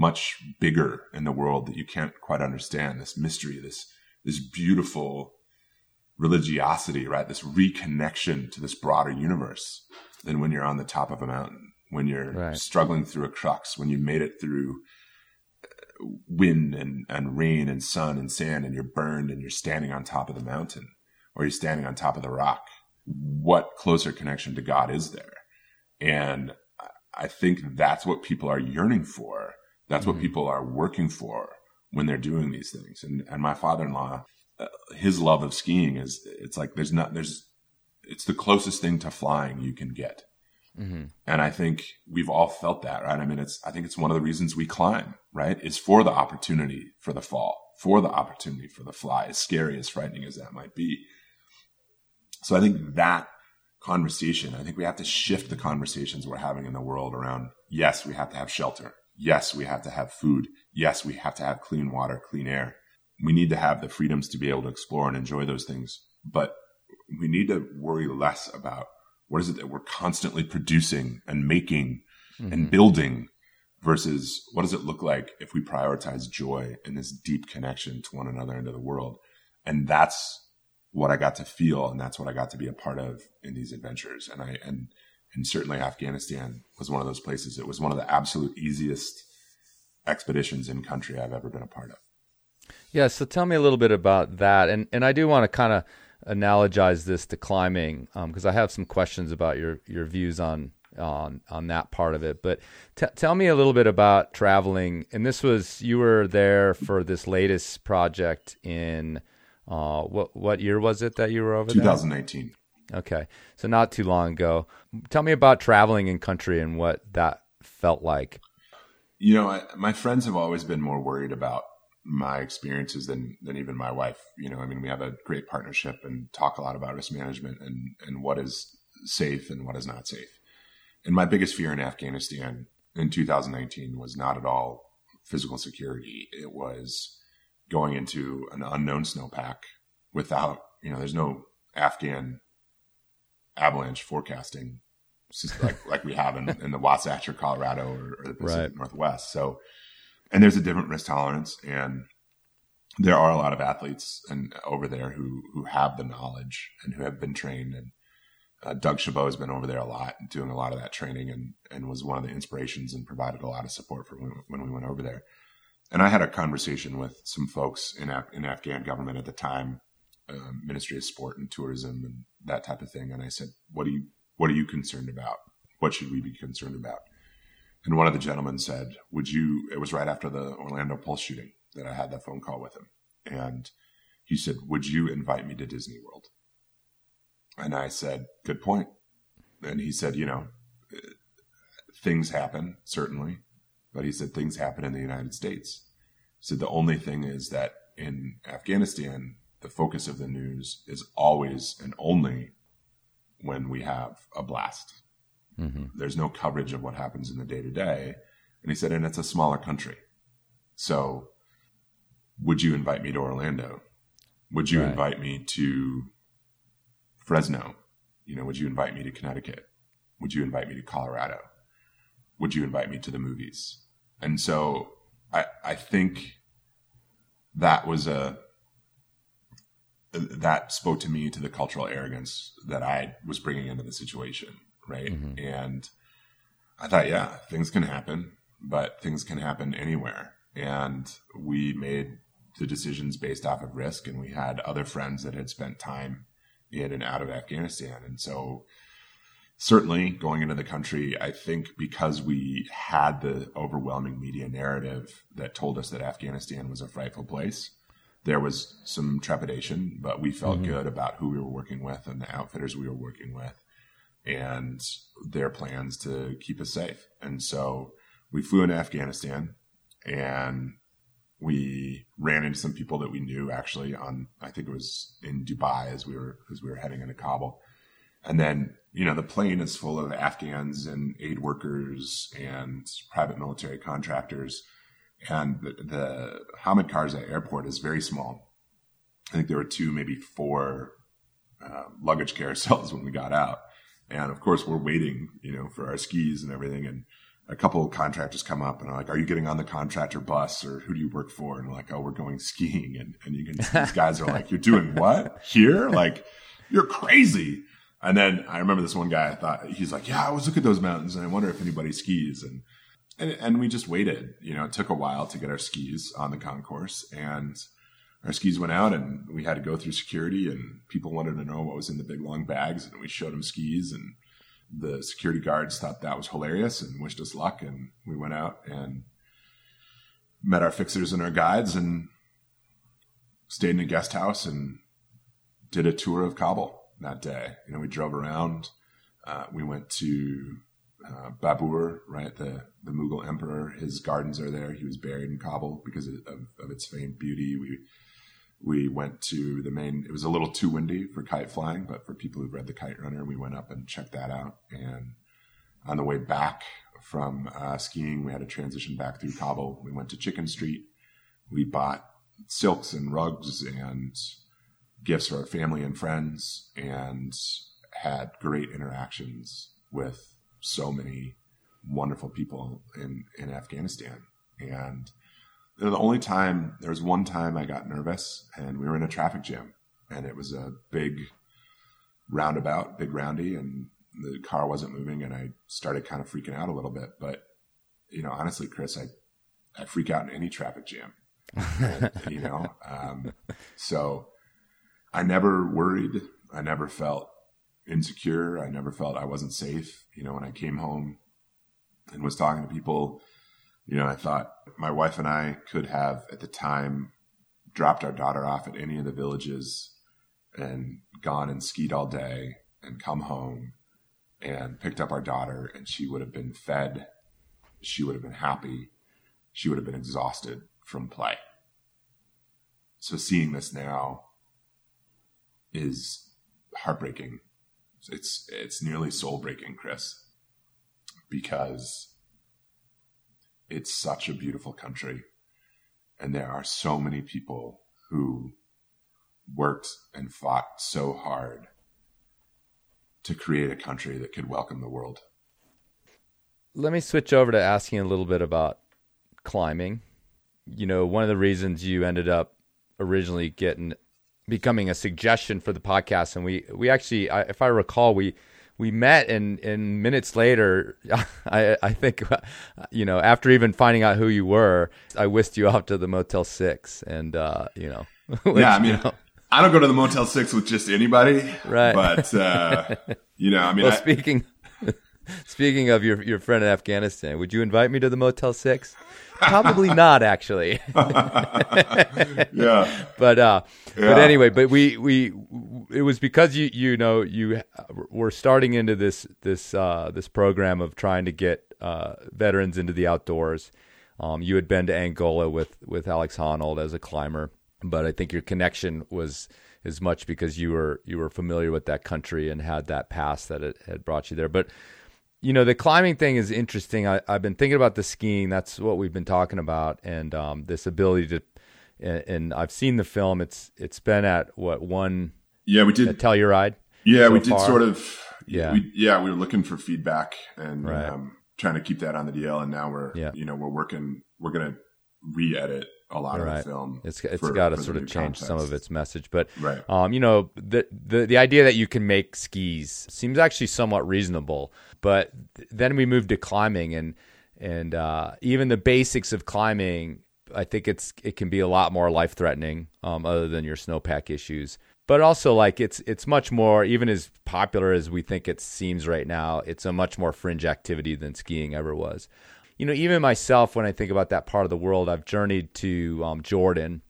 [SPEAKER 6] much bigger in the world that you can't quite understand, this mystery, this, this beautiful religiosity, right? This reconnection to this broader universe than when you're on the top of a mountain, when you're right. struggling through a crux, when you made it through uh, wind and, and rain and sun and sand and you're burned and you're standing on top of the mountain or you're standing on top of the rock. What closer connection to God is there? And I think that's what people are yearning for. That's mm-hmm. what people are working for when they're doing these things. And, and my father-in-law, uh, his love of skiing is, it's like, there's not, there's, it's the closest thing to flying you can get. Mm-hmm. And I think we've all felt that, right? I mean, it's, I think it's one of the reasons we climb, right? Is for the opportunity for the fall, for the opportunity for the fly, as scary, as frightening as that might be. So I think that conversation, I think we have to shift the conversations we're having in the world around, yes, we have to have shelter. Yes, we have to have food. Yes, we have to have clean water, clean air. We need to have the freedoms to be able to explore and enjoy those things. But we need to worry less about what is it that we're constantly producing and making mm-hmm. and building versus what does it look like if we prioritize joy and this deep connection to one another and to the world and that's what i got to feel and that's what i got to be a part of in these adventures and i and and certainly afghanistan was one of those places it was one of the absolute easiest expeditions in country i've ever been a part of
[SPEAKER 2] yeah so tell me a little bit about that and and i do want to kind of analogize this to climbing because um, I have some questions about your your views on on on that part of it. But t- tell me a little bit about traveling. And this was you were there for this latest project in uh, what what year was it that you were over
[SPEAKER 6] 2019.
[SPEAKER 2] there? Okay, so not too long ago. Tell me about traveling in country and what that felt like.
[SPEAKER 6] You know, I, my friends have always been more worried about my experiences than than even my wife. You know, I mean, we have a great partnership and talk a lot about risk management and and what is safe and what is not safe. And my biggest fear in Afghanistan in 2019 was not at all physical security. It was going into an unknown snowpack without, you know, there's no Afghan avalanche forecasting like (laughs) like we have in, in the Wasatch or Colorado or, or the Pacific right. Northwest. So and there's a different risk tolerance and there are a lot of athletes and over there who who have the knowledge and who have been trained and uh, Doug Chabot has been over there a lot doing a lot of that training and and was one of the inspirations and provided a lot of support for when, when we went over there. And I had a conversation with some folks in Af- in Afghan government at the time, uh, Ministry of Sport and Tourism and that type of thing. And I said, "What are you What are you concerned about? What should we be concerned about?" And one of the gentlemen said, Would you? It was right after the Orlando Pulse shooting that I had that phone call with him. And he said, Would you invite me to Disney World? And I said, Good point. And he said, You know, things happen, certainly. But he said, Things happen in the United States. said the only thing is that in Afghanistan, the focus of the news is always and only when we have a blast. Mm-hmm. There's no coverage of what happens in the day to day. And he said, and it's a smaller country. So would you invite me to Orlando? Would you right. invite me to Fresno? You know, would you invite me to Connecticut? Would you invite me to Colorado? Would you invite me to the movies? And so I, I think that was a, that spoke to me to the cultural arrogance that I was bringing into the situation. Right. Mm-hmm. And I thought, yeah, things can happen, but things can happen anywhere. And we made the decisions based off of risk. And we had other friends that had spent time in and out of Afghanistan. And so, certainly going into the country, I think because we had the overwhelming media narrative that told us that Afghanistan was a frightful place, there was some trepidation, but we felt mm-hmm. good about who we were working with and the outfitters we were working with and their plans to keep us safe. And so we flew into Afghanistan and we ran into some people that we knew actually on I think it was in Dubai as we were as we were heading into Kabul. And then, you know, the plane is full of Afghans and aid workers and private military contractors. And the, the Hamid Karzai airport is very small. I think there were two, maybe four uh, luggage carousels (laughs) when we got out. And of course, we're waiting, you know, for our skis and everything. And a couple of contractors come up and are like, "Are you getting on the contractor bus, or who do you work for?" And we're like, "Oh, we're going skiing." And and you can these guys are like, "You're doing what here? Like, you're crazy." And then I remember this one guy. I thought he's like, "Yeah, I was looking at those mountains, and I wonder if anybody skis." And and and we just waited. You know, it took a while to get our skis on the concourse, and our skis went out, and we had to go through security, and people wanted to know what was in the big long bags, and we showed them skis and the security guards thought that was hilarious and wished us luck. And we went out and met our fixers and our guides and stayed in a guest house and did a tour of Kabul that day. You know, we drove around. Uh, we went to uh, Babur, right? The the Mughal emperor. His gardens are there. He was buried in Kabul because of, of, its famed beauty. We we went to the main it was a little too windy for kite flying but for people who've read the kite runner we went up and checked that out and on the way back from uh, skiing we had to transition back through kabul we went to chicken street we bought silks and rugs and gifts for our family and friends and had great interactions with so many wonderful people in, in afghanistan and the only time there was one time I got nervous and we were in a traffic jam and it was a big roundabout, big roundy, and the car wasn't moving and I started kind of freaking out a little bit. But you know, honestly, Chris, I I freak out in any traffic jam. and, (laughs) you know, um, so I never worried. I never felt insecure. I never felt I wasn't safe. You know, when I came home and was talking to people you know, I thought my wife and I could have at the time dropped our daughter off at any of the villages and gone and skied all day and come home and picked up our daughter and she would have been fed. She would have been happy. She would have been exhausted from play. So seeing this now is heartbreaking. It's it's nearly soul breaking, Chris, because it's such a beautiful country. And there are so many people who worked and fought so hard to create a country that could welcome the world.
[SPEAKER 2] Let me switch over to asking a little bit about climbing. You know, one of the reasons you ended up originally getting becoming a suggestion for the podcast, and we we actually, if I recall, we we met and and minutes later (laughs) I I think (laughs) you know after even finding out who you were I whisked you off to the Motel 6 and uh, you know (laughs)
[SPEAKER 6] which, Yeah, I mean you know, I don't go to the Motel 6 with just anybody. Right. But uh, you know, I mean
[SPEAKER 2] well,
[SPEAKER 6] I,
[SPEAKER 2] speaking speaking of your your friend in Afghanistan, would you invite me to the Motel 6? Probably not, actually. (laughs) (laughs)
[SPEAKER 6] yeah.
[SPEAKER 2] But uh, yeah. but anyway, but we we it was because you you know you were starting into this this uh this program of trying to get uh veterans into the outdoors. Um, you had been to Angola with with Alex Honnold as a climber, but I think your connection was as much because you were you were familiar with that country and had that past that it had brought you there. But you know, the climbing thing is interesting. I, have been thinking about the skiing. That's what we've been talking about, and um, this ability to. And, and, I've seen the film. It's it's been at what one.
[SPEAKER 6] Yeah, we did a
[SPEAKER 2] Telluride.
[SPEAKER 6] Yeah,
[SPEAKER 2] so
[SPEAKER 6] we did
[SPEAKER 2] far.
[SPEAKER 6] sort of.
[SPEAKER 2] Yeah,
[SPEAKER 6] we, yeah, we were looking for feedback and
[SPEAKER 2] Right.
[SPEAKER 6] um, trying to keep that on the DL, and now we're
[SPEAKER 2] Yeah.
[SPEAKER 6] you know we're working. We're gonna re-edit a lot of the film.
[SPEAKER 2] It's it's
[SPEAKER 6] for-
[SPEAKER 2] got to sort of change some of its message, but
[SPEAKER 6] Right.
[SPEAKER 2] um, you know the, the the idea that you can make skis seems actually somewhat reasonable. But then we moved to climbing, and and uh, even the basics of climbing, I think it's it can be a lot more life threatening, um, other than your snowpack issues. But also, like it's it's much more even as popular as we think it seems right now. It's a much more fringe activity than skiing ever was you know, even myself, when I think about that part of the world, I've journeyed to um, Jordan,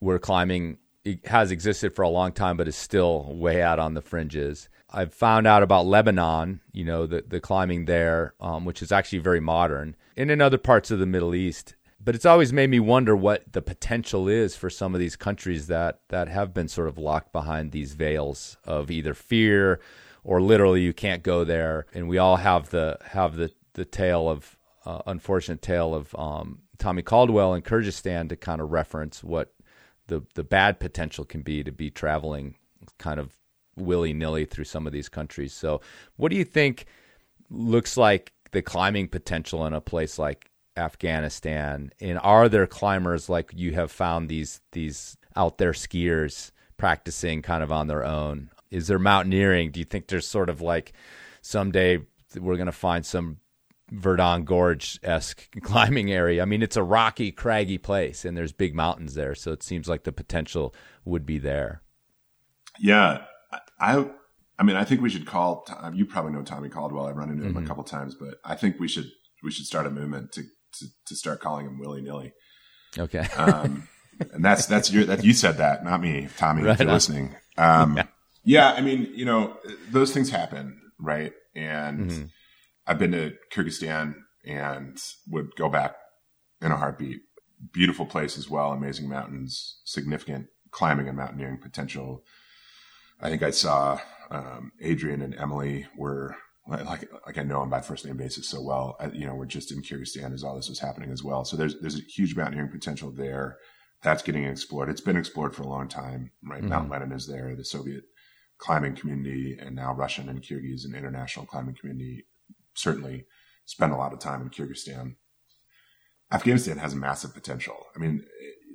[SPEAKER 2] where climbing has existed for a long time, but is still way out on the fringes. I've found out about Lebanon, you know, the, the climbing there, um, which is actually very modern, and in other parts of the Middle East. But it's always made me wonder what the potential is for some of these countries that, that have been sort of locked behind these veils of either fear or literally you can't go there. And we all have the have the, the tale of uh, unfortunate tale of um, Tommy Caldwell in Kyrgyzstan to kind of reference what the the bad potential can be to be traveling kind of willy nilly through some of these countries. So, what do you think looks like the climbing potential in a place like Afghanistan? And are there climbers like you have found these these out there skiers practicing kind of on their own? Is there mountaineering? Do you think there's sort of like someday we're going to find some Verdon Gorge esque (laughs) climbing area. I mean, it's a rocky, craggy place, and there's big mountains there, so it seems like the potential would be there.
[SPEAKER 6] Yeah, I, I mean, I think we should call. You probably know Tommy Caldwell. I've run into
[SPEAKER 2] Mm-hmm.
[SPEAKER 6] him a couple times, but I think we should we should start a movement to to, to start calling him willy nilly.
[SPEAKER 2] Okay,
[SPEAKER 6] Um, (laughs) and that's that's your that you said that, not me, Tommy.
[SPEAKER 2] Right
[SPEAKER 6] if you're
[SPEAKER 2] on.
[SPEAKER 6] listening. Um, yeah. I mean, you know, those things happen, right? And
[SPEAKER 2] Mm-hmm.
[SPEAKER 6] I've been to Kyrgyzstan and would go back in a heartbeat. Beautiful place as well, amazing mountains, significant climbing and mountaineering potential. I think I saw um, Adrian and Emily were like like I know them by first name basis so well. I, you know, we're just in Kyrgyzstan as all this was happening as well. So there's there's a huge mountaineering potential there. That's getting explored. It's been explored for a long time, right? Mount Lenin is there, the Soviet climbing community, and now Russian and Kyrgyz and international climbing community certainly spend a lot of time in Kyrgyzstan. Afghanistan has massive potential. I mean,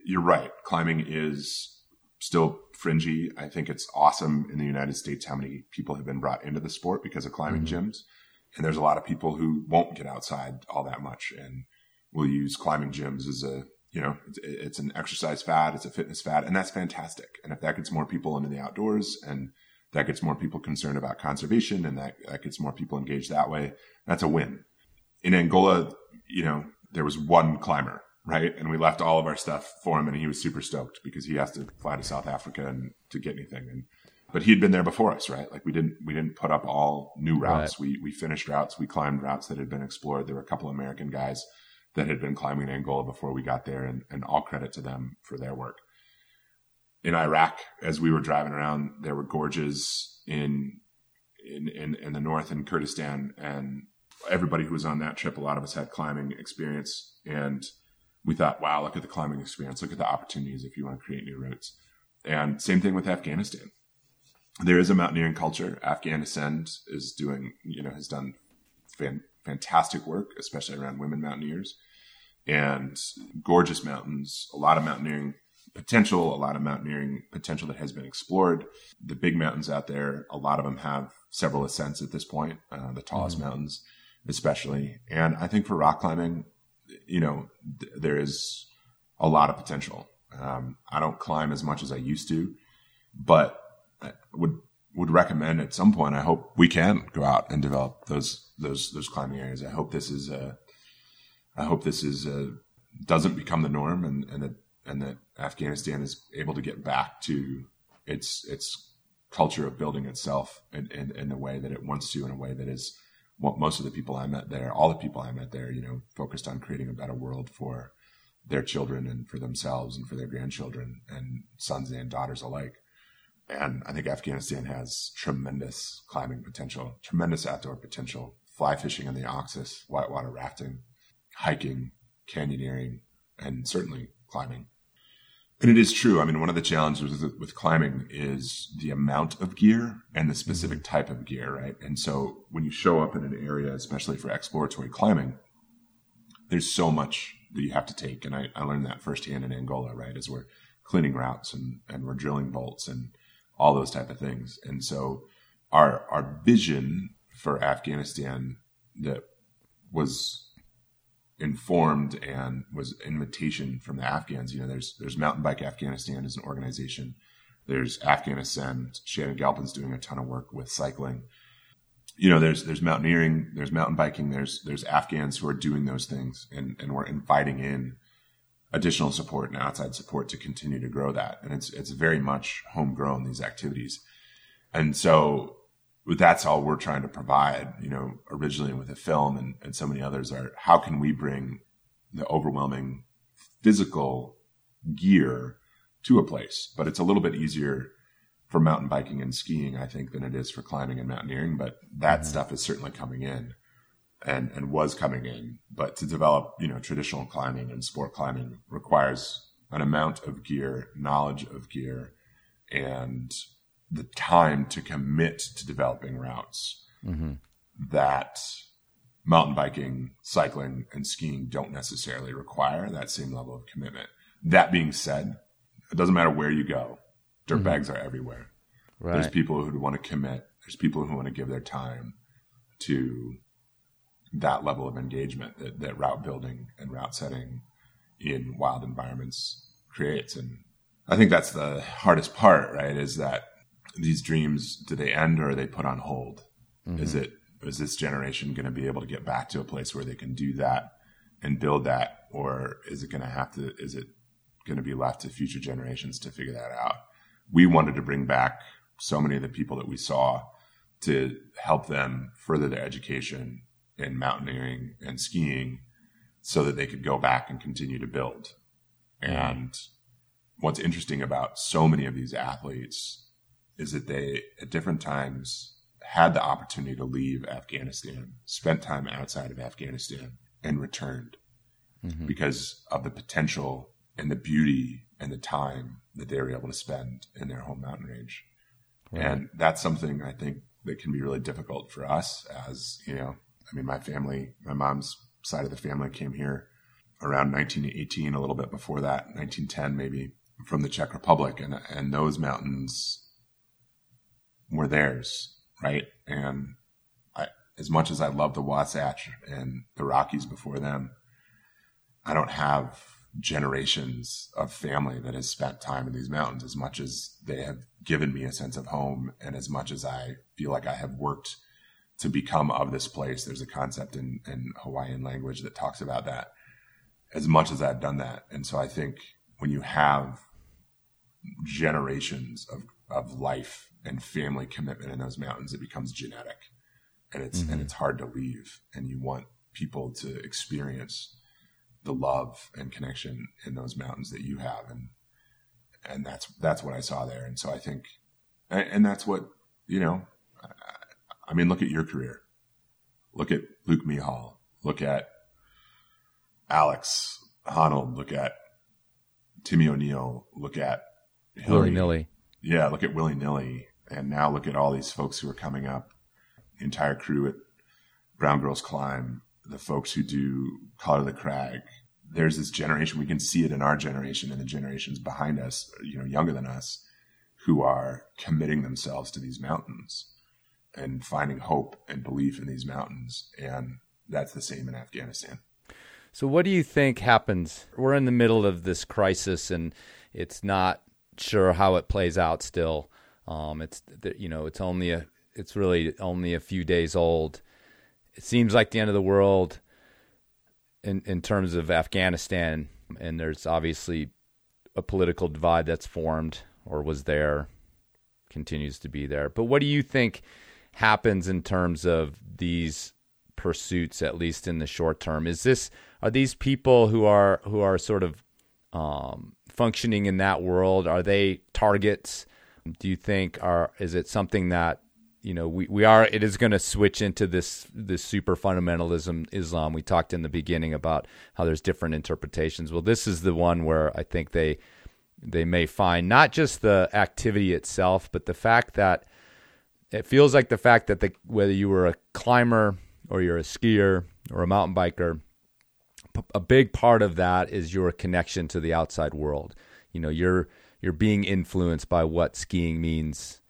[SPEAKER 6] you're right. Climbing is still fringy. I think it's awesome in the United States how many people have been brought into the sport because of climbing mm-hmm. gyms. And there's a lot of people who won't get outside all that much and will use climbing gyms as a, you know, it's, it's an exercise fad, it's a fitness fad, and that's fantastic. And if that gets more people into the outdoors and that gets more people concerned about conservation and that, that gets more people engaged that way, that's a win. In Angola, you know, there was one climber, right? And we left all of our stuff for him and he was super stoked because he has to fly to South Africa and to get anything. And but he'd been there before us, right? Like we didn't we didn't put up all new routes. We we finished routes, we climbed routes that had been explored. There were a couple American guys that had been climbing Angola before we got there and, and all credit to them for their work. In Iraq, as we were driving around, there were gorges in in, in, in the north in Kurdistan and everybody who was on that trip, a lot of us had climbing experience and we thought, wow, look at the climbing experience. Look at the opportunities if you want to create new routes. And same thing with Afghanistan. There is a mountaineering culture. Afghanistan is doing, you know, has done fan, fantastic work, especially around women mountaineers and gorgeous mountains, a lot of mountaineering potential, a lot of mountaineering potential that has been explored. The big mountains out there, a lot of them have several ascents at this point, uh, the tallest mountains, especially. And I think for rock climbing, you know, th- there is a lot of potential. Um, I don't climb as much as I used to, but I would would recommend at some point. I hope we can go out and develop those those those climbing areas. I hope this is a, I hope this is a, doesn't become the norm, and and that and that Afghanistan is able to get back to its its culture of building itself in, in, in the way that it wants to, in a way that is what most of the people I met there, all the people I met there, you know, focused on creating a better world for their children and for themselves and for their grandchildren and sons and daughters alike. And I think Afghanistan has tremendous climbing potential, tremendous outdoor potential, fly fishing in the Oxus, whitewater rafting, hiking, canyoneering, and certainly climbing. And it is true. I mean, one of the challenges with, with, climbing is the amount of gear and the specific mm-hmm. type of gear, right? And so when you show up in an area, especially for exploratory climbing, there's so much that you have to take. And I, I learned that firsthand in Angola, right? As we're cleaning routes and, and we're drilling bolts and all those type of things. And so our, our vision for Afghanistan that was informed and was invitation from the Afghans. You know, there's there's Mountain Bike Afghanistan as an organization. There's Afghanistan. Shannon Galpin's doing a ton of work with cycling. You know, there's there's mountaineering, there's mountain biking, there's there's Afghans who are doing those things, and and we're inviting in additional support and outside support to continue to grow that. And it's it's very much homegrown these activities. And so that's all we're trying to provide, you know, originally with the film and, and so many others are how can we bring the overwhelming physical gear to a place? But it's a little bit easier for mountain biking and skiing, I think, than it is for climbing and mountaineering. But that mm-hmm. stuff is certainly coming in and, and was coming in. But to develop, you know, traditional climbing and sport climbing requires an amount of gear, knowledge of gear, and the time to commit to developing routes mm-hmm. that mountain biking, cycling, and skiing don't necessarily require that same level of commitment. That being said, it doesn't matter where you go, dirt mm-hmm. bags are everywhere. Right. There's people who want to commit, there's people who want to give their time to that level of engagement that, that route building and route setting in wild environments creates. And I think that's the hardest part, right? Is that these dreams do they end or are they put on hold? Mm-hmm. Is it is this generation going to be able to get back to a place where they can do that and build that, or is it going to have to? Is it going to be left to future generations to figure that out? We wanted to bring back so many of the people that we saw to help them further their education in mountaineering and skiing so that they could go back and continue to build. And what's interesting about so many of these athletes is that they at different times had the opportunity to leave Afghanistan, spent time outside of Afghanistan, and returned mm-hmm. because of the potential and the beauty and the time that they were able to spend in their home mountain range. Right. And that's something I think that can be really difficult for us as, you know, I mean, my family, my mom's side of the family came here around 1918, a little bit before that, 1910 maybe, from the Czech Republic. And, and those mountains were theirs, right? And I, as much as I love the Wasatch and the Rockies before them, I don't have generations of family that has spent time in these mountains as much as they have given me a sense of home and as much as I feel like I have worked to become of this place. There's a concept in, in Hawaiian language that talks about that as much as I've done that. And so I think when you have generations of, of life and family commitment in those mountains, it becomes genetic, and it's mm-hmm. and it's hard to leave. And you want people to experience the love and connection in those mountains that you have, and and that's that's what I saw there. And so I think, and, and that's what you know. I mean, look at your career. Look at Luke Mehall, Look at Alex Honnold. Look at Timmy O'Neill. Look at
[SPEAKER 2] Willy nilly.
[SPEAKER 6] Yeah, look at willy nilly. And now look at all these folks who are coming up, the entire crew at Brown Girls Climb, the folks who do Color the Crag. There's this generation, we can see it in our generation and the generations behind us, you know, younger than us, who are committing themselves to these mountains and finding hope and belief in these mountains. And that's the same in Afghanistan.
[SPEAKER 2] So, what do you think happens? We're in the middle of this crisis and it's not sure how it plays out still. Um, it's you know it's only a it's really only a few days old. It seems like the end of the world in in terms of Afghanistan, and there's obviously a political divide that's formed or was there, continues to be there. But what do you think happens in terms of these pursuits at least in the short term. Is this are these people who are who are sort of um, functioning in that world? Are they targets? Do you think are is it something that you know we, we are it is going to switch into this this super fundamentalism Islam. We talked in the beginning about how there's different interpretations. Well, this is the one where I think they they may find not just the activity itself, but the fact that it feels like the fact that the, whether you were a climber or you're a skier or a mountain biker, a big part of that is your connection to the outside world. You know, you're you're being influenced by what skiing means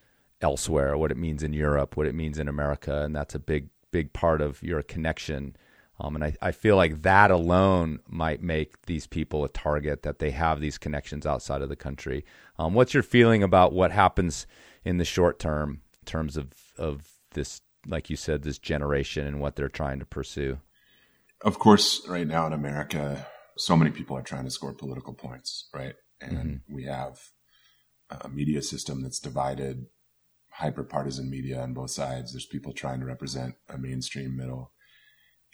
[SPEAKER 2] elsewhere, what it means in Europe, what it means in America, and that's a big big part of your connection. Um, and I, I feel like that alone might make these people a target that they have these connections outside of the country. Um, what's your feeling about what happens in the short term in terms of of this, like you said, this generation and what they're trying to pursue?
[SPEAKER 6] Of course, right now in America, so many people are trying to score political points, right? And mm-hmm. we have a media system that's divided, hyper partisan media on both sides. There's people trying to represent a mainstream middle,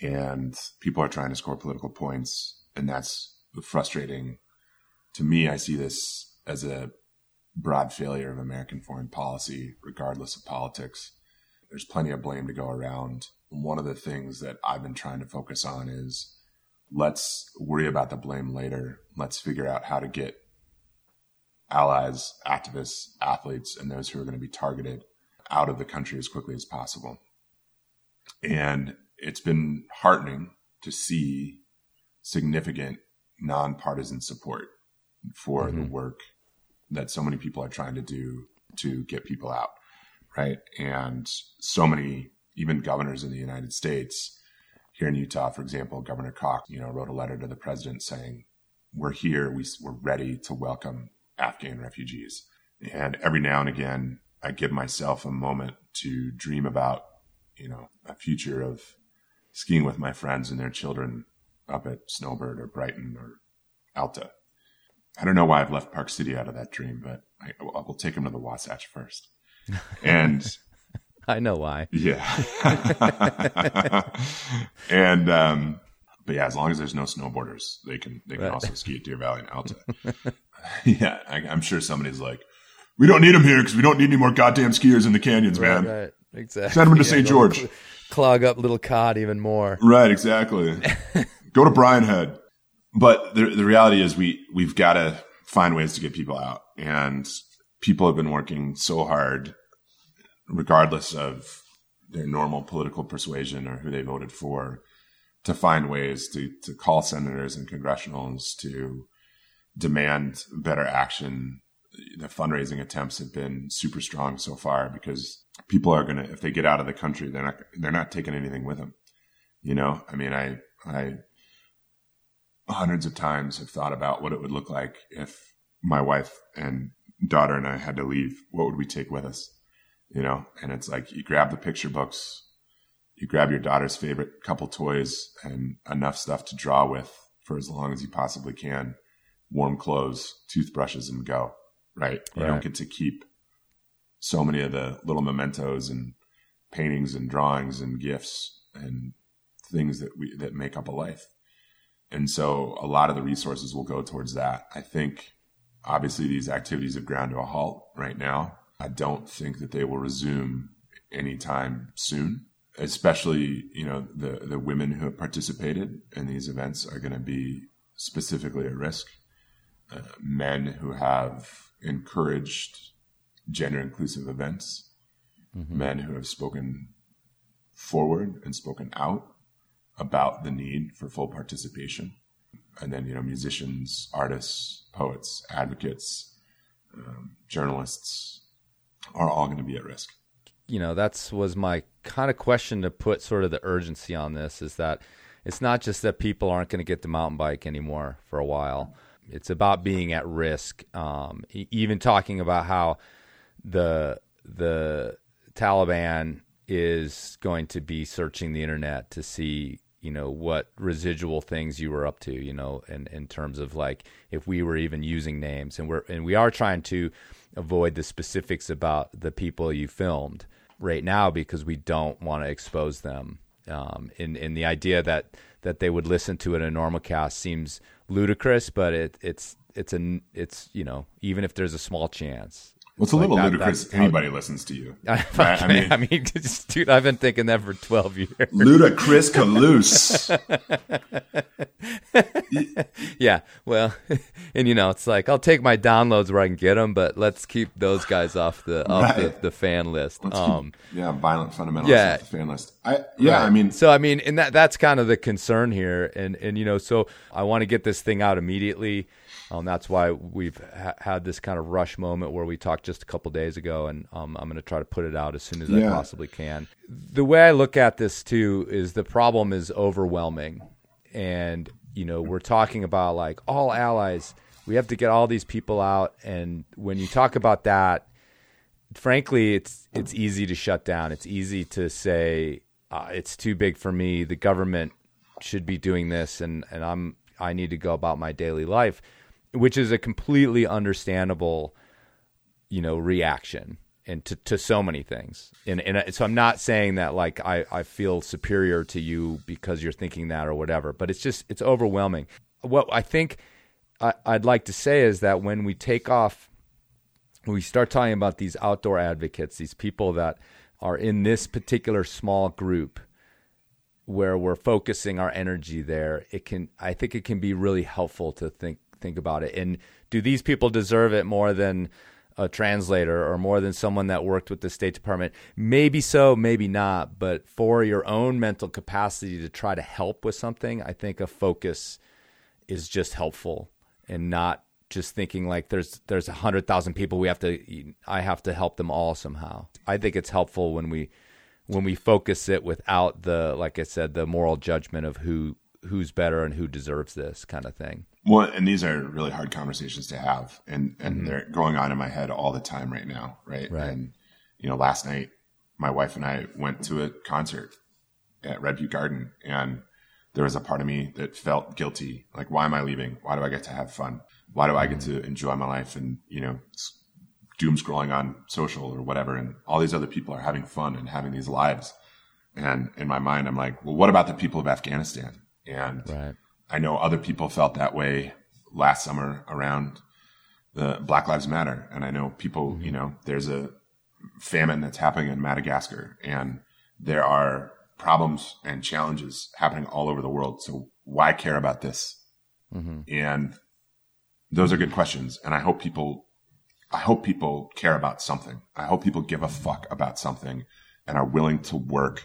[SPEAKER 6] and people are trying to score political points. And that's frustrating to me. I see this as a broad failure of American foreign policy, regardless of politics. There's plenty of blame to go around one of the things that I've been trying to focus on is let's worry about the blame later. Let's figure out how to get allies, activists, athletes, and those who are going to be targeted out of the country as quickly as possible. And it's been heartening to see significant nonpartisan support for mm-hmm. the work that so many people are trying to do to get people out. Right. And so many even governors in the United States. Here in Utah, for example, Governor Cox, you know, wrote a letter to the president saying, "We're here. We, we're ready to welcome Afghan refugees." And every now and again, I give myself a moment to dream about, you know, a future of skiing with my friends and their children up at Snowbird or Brighton or Alta. I don't know why I've left Park City out of that dream, but I, will take them to the Wasatch first. And (laughs)
[SPEAKER 2] I know why.
[SPEAKER 6] Yeah. (laughs) and um, but yeah, as long as there's no snowboarders, they can they can right. also ski at Deer Valley and Alta. (laughs) yeah, I, am sure somebody's like, we don't need them here because we don't need any more goddamn skiers in the canyons,
[SPEAKER 2] right,
[SPEAKER 6] man.
[SPEAKER 2] Right, exactly.
[SPEAKER 6] Send them to yeah, St. George.
[SPEAKER 2] Clog up Little Cod even more.
[SPEAKER 6] Right, exactly. Go to Brian Head. But the the reality is we we've got to find ways to get people out, and people have been working so hard regardless of their normal political persuasion or who they voted for, to find ways to, to call senators and congressionals to demand better action. The fundraising attempts have been super strong so far because people are going to, if they get out of the country, they're not, they're not taking anything with them. You know, I mean, I, I hundreds of times have thought about what it would look like if my wife and daughter and I had to leave. What would we take with us? you know, and it's like you grab the picture books, you grab your daughter's favorite couple toys and enough stuff to draw with for as long as you possibly can, warm clothes, toothbrushes, and go. Right. You right. don't get to keep so many of the little mementos and paintings and drawings and gifts and things that we that make up a life. And so a lot of the resources will go towards that. I think obviously these activities have ground to a halt right now I don't think that they will resume anytime soon. Especially, you know, the the women who have participated in these events are going to be specifically at risk. Uh, men who have encouraged gender inclusive events, mm-hmm. men who have spoken forward and spoken out about the need for full participation, and then you know musicians, artists, poets, advocates, um, journalists, are all going to be at risk.
[SPEAKER 2] You know, that's was my kind of question to put sort of the urgency on this is that it's not just that people aren't going to get the mountain bike anymore for a while. It's about being at risk. Um, even talking about how the the Taliban is going to be searching the internet to see you know what residual things you were up to you know in in terms of like if we were even using names. And we're and we are trying to avoid the specifics about the people you filmed right now because we don't want to expose them. Um, in in the idea that that they would listen to it in Enormocast seems ludicrous, but it, it's it's a it's you know even if there's a small chance,
[SPEAKER 6] well, it's a little
[SPEAKER 2] that-
[SPEAKER 6] ludicrous. Anybody listens to you. (laughs)
[SPEAKER 2] I,
[SPEAKER 6] Right? I mean,
[SPEAKER 2] I mean, just, (laughs) dude, I've been thinking that for twelve years.
[SPEAKER 6] ludicrous Kalous. (laughs)
[SPEAKER 2] Yeah, well, and you know, it's like I'll take my downloads where I can get them, but let's keep those guys off the off the,
[SPEAKER 6] Right.
[SPEAKER 2] the fan list. Um,
[SPEAKER 6] keep- yeah, violent fundamentalists.
[SPEAKER 2] yeah.
[SPEAKER 6] off the fan list. I yeah,
[SPEAKER 2] Right.
[SPEAKER 6] I mean,
[SPEAKER 2] so I mean, and that that's kind of the concern here, and and you know, so I want to get this thing out immediately. Um, that's why we've ha- had this kind of rush moment where we talked just a couple days ago, and um, I'm going to try to put it out as soon as I possibly can. The way I look at this too is the problem is overwhelming, and you know, we're talking about like all allies. We have to get all these people out, and when you talk about that, frankly, it's it's easy to shut down. It's easy to say uh, it's too big for me. The government should be doing this, and and I'm I need to go about my daily life, which is a completely understandable, you know, reaction and to, to so many things. And and so I'm not saying that like I, I feel superior to you because you're thinking that or whatever, but it's just it's overwhelming. What I think I, I'd like to say is that when we take off when we start talking about these outdoor advocates, these people that are in this particular small group where we're focusing our energy there, it can I think it can be really helpful to think think about it. And do these people deserve it more than a translator or more than someone that worked with the State Department? Maybe so, maybe not. But for your own mental capacity to try to help with something, I think a focus is just helpful and not just thinking like there's there's a hundred thousand people we have to I have to help them all somehow. I think it's helpful when we when we focus it without the like I said the moral judgment of who who's better and who deserves this kind of thing.
[SPEAKER 6] Well, and these are really hard conversations to have, and and mm-hmm. they're going on in my head all the time right now, right?
[SPEAKER 2] Right.
[SPEAKER 6] And you know, last night my wife and I went to a concert at Red Butte Garden, and there was a part of me that felt guilty. Like, why am I leaving? Why do I get to have fun? Why do I get mm-hmm. to enjoy my life and you know, doom scrolling on social or whatever? And all these other people are having fun and having these lives. And in my mind, I'm like, well, what about the people of Afghanistan? And
[SPEAKER 2] Right.
[SPEAKER 6] I know other people felt that way last summer around the Black Lives Matter. And I know people, mm-hmm. you know, there's a famine that's happening in Madagascar and there are problems and challenges happening all over the world. So why care about this? Mm-hmm. And those are good questions. And I hope people, I hope people care about something. I hope people give a fuck about something and are willing to work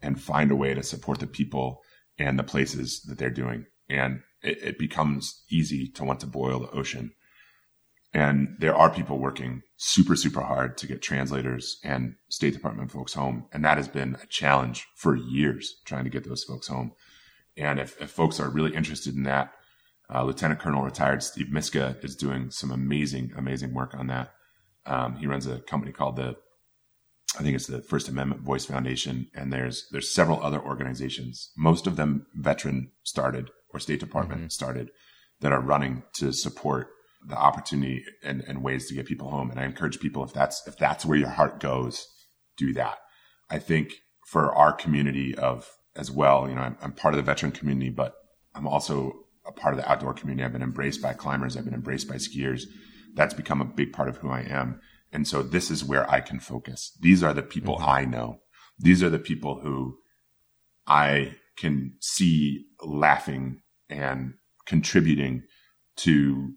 [SPEAKER 6] and find a way to support the people and the places that they're doing. And it, it becomes easy to want to boil the ocean. And there are people working super, super hard to get translators and State Department folks home. And that has been a challenge for years trying to get those folks home. And if, if folks are really interested in that, uh, Lieutenant Colonel retired Steve Miska is doing some amazing, amazing work on that. Um, he runs a company called the, I think it's the First Amendment Voice Foundation, and there's there's several other organizations, most of them veteran started or State Department mm-hmm. started, that are running to support the opportunity and, and ways to get people home. And I encourage people if that's if that's where your heart goes, do that. I think for our community of as well, you know, I'm, I'm part of the veteran community, but I'm also a part of the outdoor community. I've been embraced by climbers. I've been embraced by skiers. That's become a big part of who I am. And so this is where I can focus. These are the people mm-hmm. I know. These are the people who I can see laughing and contributing to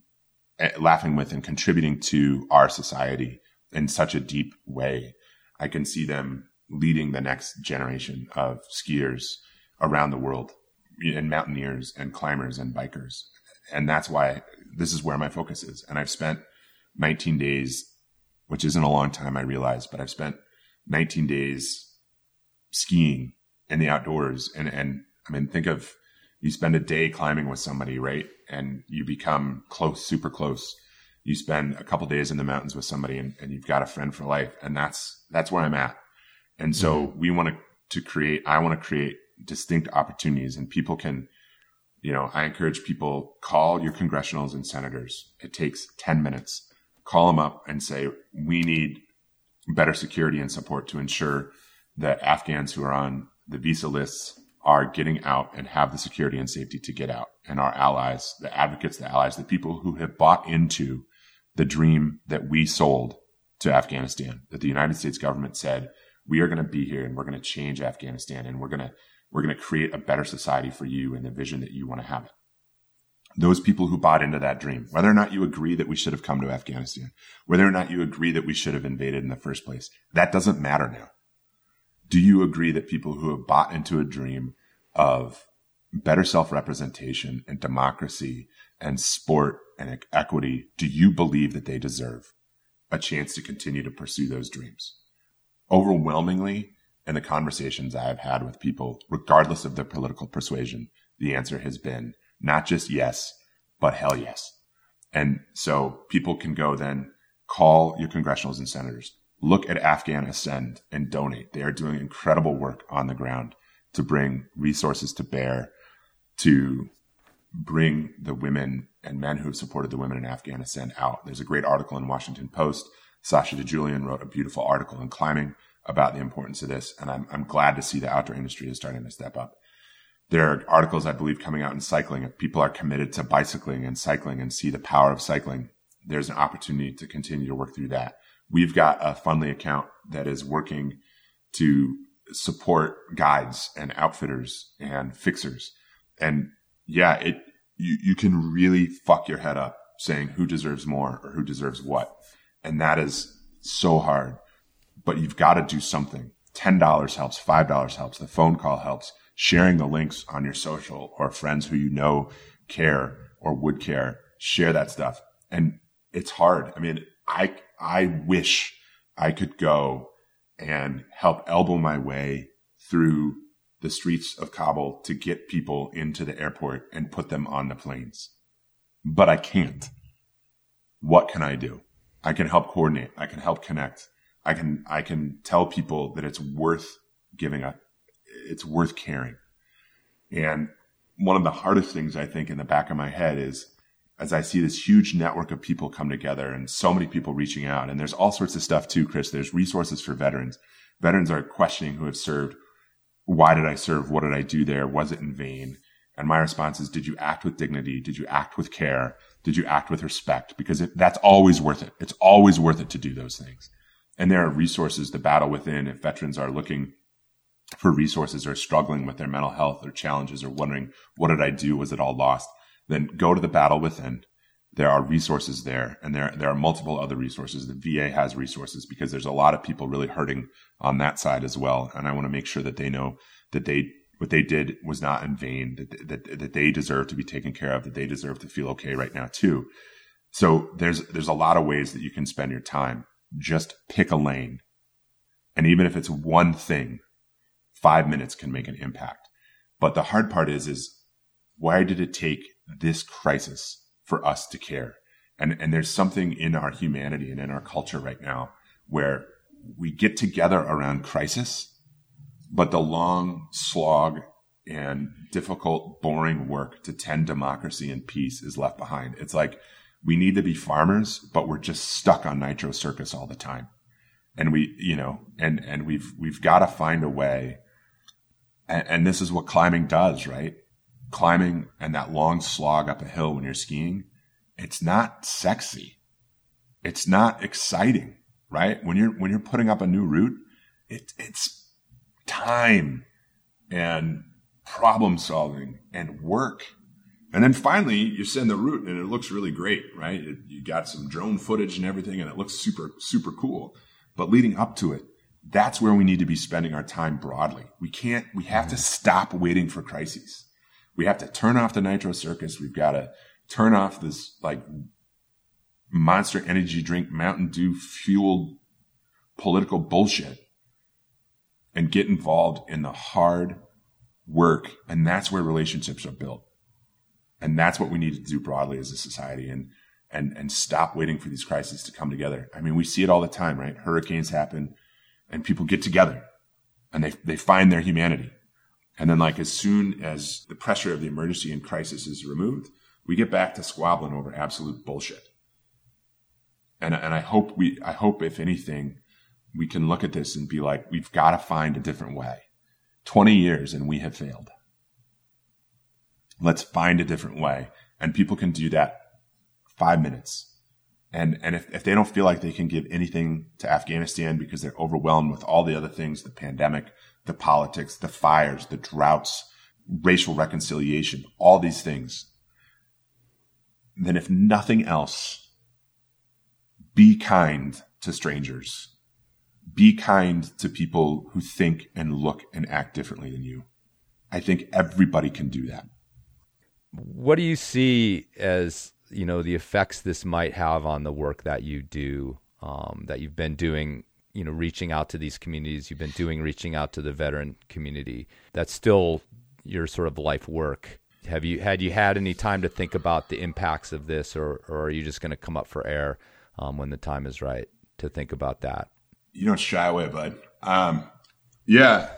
[SPEAKER 6] eh, laughing with and contributing to our society in such a deep way. I can see them leading the next generation of skiers around the world and mountaineers and climbers and bikers. And that's why this is where my focus is. And I've spent 19 days, which isn't a long time, I realize, but I've spent 19 days skiing in the outdoors. And, and I mean, think of you spend a day climbing with somebody, right? And you become close, super close. You spend a couple days in the mountains with somebody and, and you've got a friend for life. And that's, that's where I'm at. And so mm-hmm. we want to, to create, I want to create distinct opportunities and people can, you know, I encourage people call your congressionals and senators. It takes 10 minutes. Call them up and say, we need better security and support to ensure that Afghans who are on the visa lists are getting out and have the security and safety to get out. And our allies, the advocates, the allies, the people who have bought into the dream that we sold to Afghanistan, that the United States government said, we are going to be here and we're going to change Afghanistan and we're going to, we're going to create a better society for you and the vision that you want to have it. Those people who bought into that dream, whether or not you agree that we should have come to Afghanistan, whether or not you agree that we should have invaded in the first place, that doesn't matter now. Do you agree that people who have bought into a dream of better self representation and democracy and sport and equity, do you believe that they deserve a chance to continue to pursue those dreams? Overwhelmingly, in the conversations I have had with people, regardless of their political persuasion, the answer has been not just yes, but hell yes. And so people can go then call your congressionals and senators, look at Afghanistan and donate. They are doing incredible work on the ground to bring resources to bear to bring the women and men who have supported the women in Afghanistan out. There's a great article in Washington Post. Sasha DiGiulian wrote a beautiful article in Climbing about the importance of this. And I'm, I'm glad to see the outdoor industry is starting to step up. There are articles, I believe, coming out in cycling. If people are committed to bicycling and cycling and see the power of cycling, there's an opportunity to continue to work through that. We've got a Fundly account that is working to support guides and outfitters and fixers. And yeah, it, you, you can really fuck your head up saying who deserves more or who deserves what. And that is so hard, but you've got to do something. $10 helps. $5 helps. The phone call helps. Sharing the links on your social or friends who you know care or would care, share that stuff. And it's hard. I mean, I, I wish I could go and help elbow my way through the streets of Kabul to get people into the airport and put them on the planes. But I can't. What can I do? I can help coordinate. I can help connect. I can, I can tell people that it's worth giving up. It's worth caring. And one of the hardest things I think in the back of my head is as I see this huge network of people come together and so many people reaching out. And there's all sorts of stuff too, Chris. There's resources for veterans. Veterans are questioning who have served. Why did I serve? What did I do there? Was it in vain? And my response is, did you act with dignity? Did you act with care? Did you act with respect? Because it, that's always worth it. It's always worth it to do those things. And there are resources to battle within if veterans are looking for resources or struggling with their mental health or challenges or wondering, what did I do? Was it all lost? Then go to the battle within. There are resources there, and there there are multiple other resources. The VA has resources because there's a lot of people really hurting on that side as well. And I want to make sure that they know that they what they did was not in vain. That that that they deserve to be taken care of. That they deserve to feel okay right now too. So there's there's a lot of ways that you can spend your time. Just pick a lane, and even if it's one thing, five minutes can make an impact. But the hard part is is why did it take this crisis for us to care. And, and there's something in our humanity and in our culture right now where we get together around crisis, but the long slog and difficult, boring work to tend democracy and peace is left behind. It's like we need to be farmers, but we're just stuck on Nitro Circus all the time. And we, you know, and, and we've, we've got to find a way. And, and this is what climbing does, right? Climbing and that long slog up a hill when you're skiing, it's not sexy. It's not exciting, right? When you're when you're putting up a new route, it, it's time and problem solving and work. And then finally, you send the route and it looks really great, right? It, you got some drone footage and everything, and it looks super, super cool. But leading up to it, that's where we need to be spending our time broadly. We can't, we have to mm-hmm. stop waiting for crises we have to turn off the nitro circus. We've got to turn off this like monster energy drink, Mountain Dew fueled political bullshit and get involved in the hard work. And that's where relationships are built. And that's what we need to do broadly as a society and, and, and stop waiting for these crises to come together. I mean, we see it all the time, right? Hurricanes happen and people get together and they, they find their humanity and then, like, as soon as the pressure of the emergency and crisis is removed, we get back to squabbling over absolute bullshit. And, and I hope we, I hope if anything, we can look at this and be like, we've got to find a different way. 20 years and we have failed. Let's find a different way. And people can do that five minutes. And, and if, if they don't feel like they can give anything to Afghanistan because they're overwhelmed with all the other things, the pandemic, the politics, the fires, the droughts, racial reconciliation, all these things, then if nothing else, be kind to strangers. Be kind to people who think and look and act differently than you. I think everybody can do that.
[SPEAKER 2] What do you see as you know the effects this might have on the work that you do, um, that you've been doing? You know, reaching out to these communities you've been doing, reaching out to the veteran community. That's still your sort of life work. Have you had you had any time to think about the impacts of this, or or are you just going to come up for air um, when the time is right to think about that?
[SPEAKER 6] You don't shy away, bud. Um, yeah,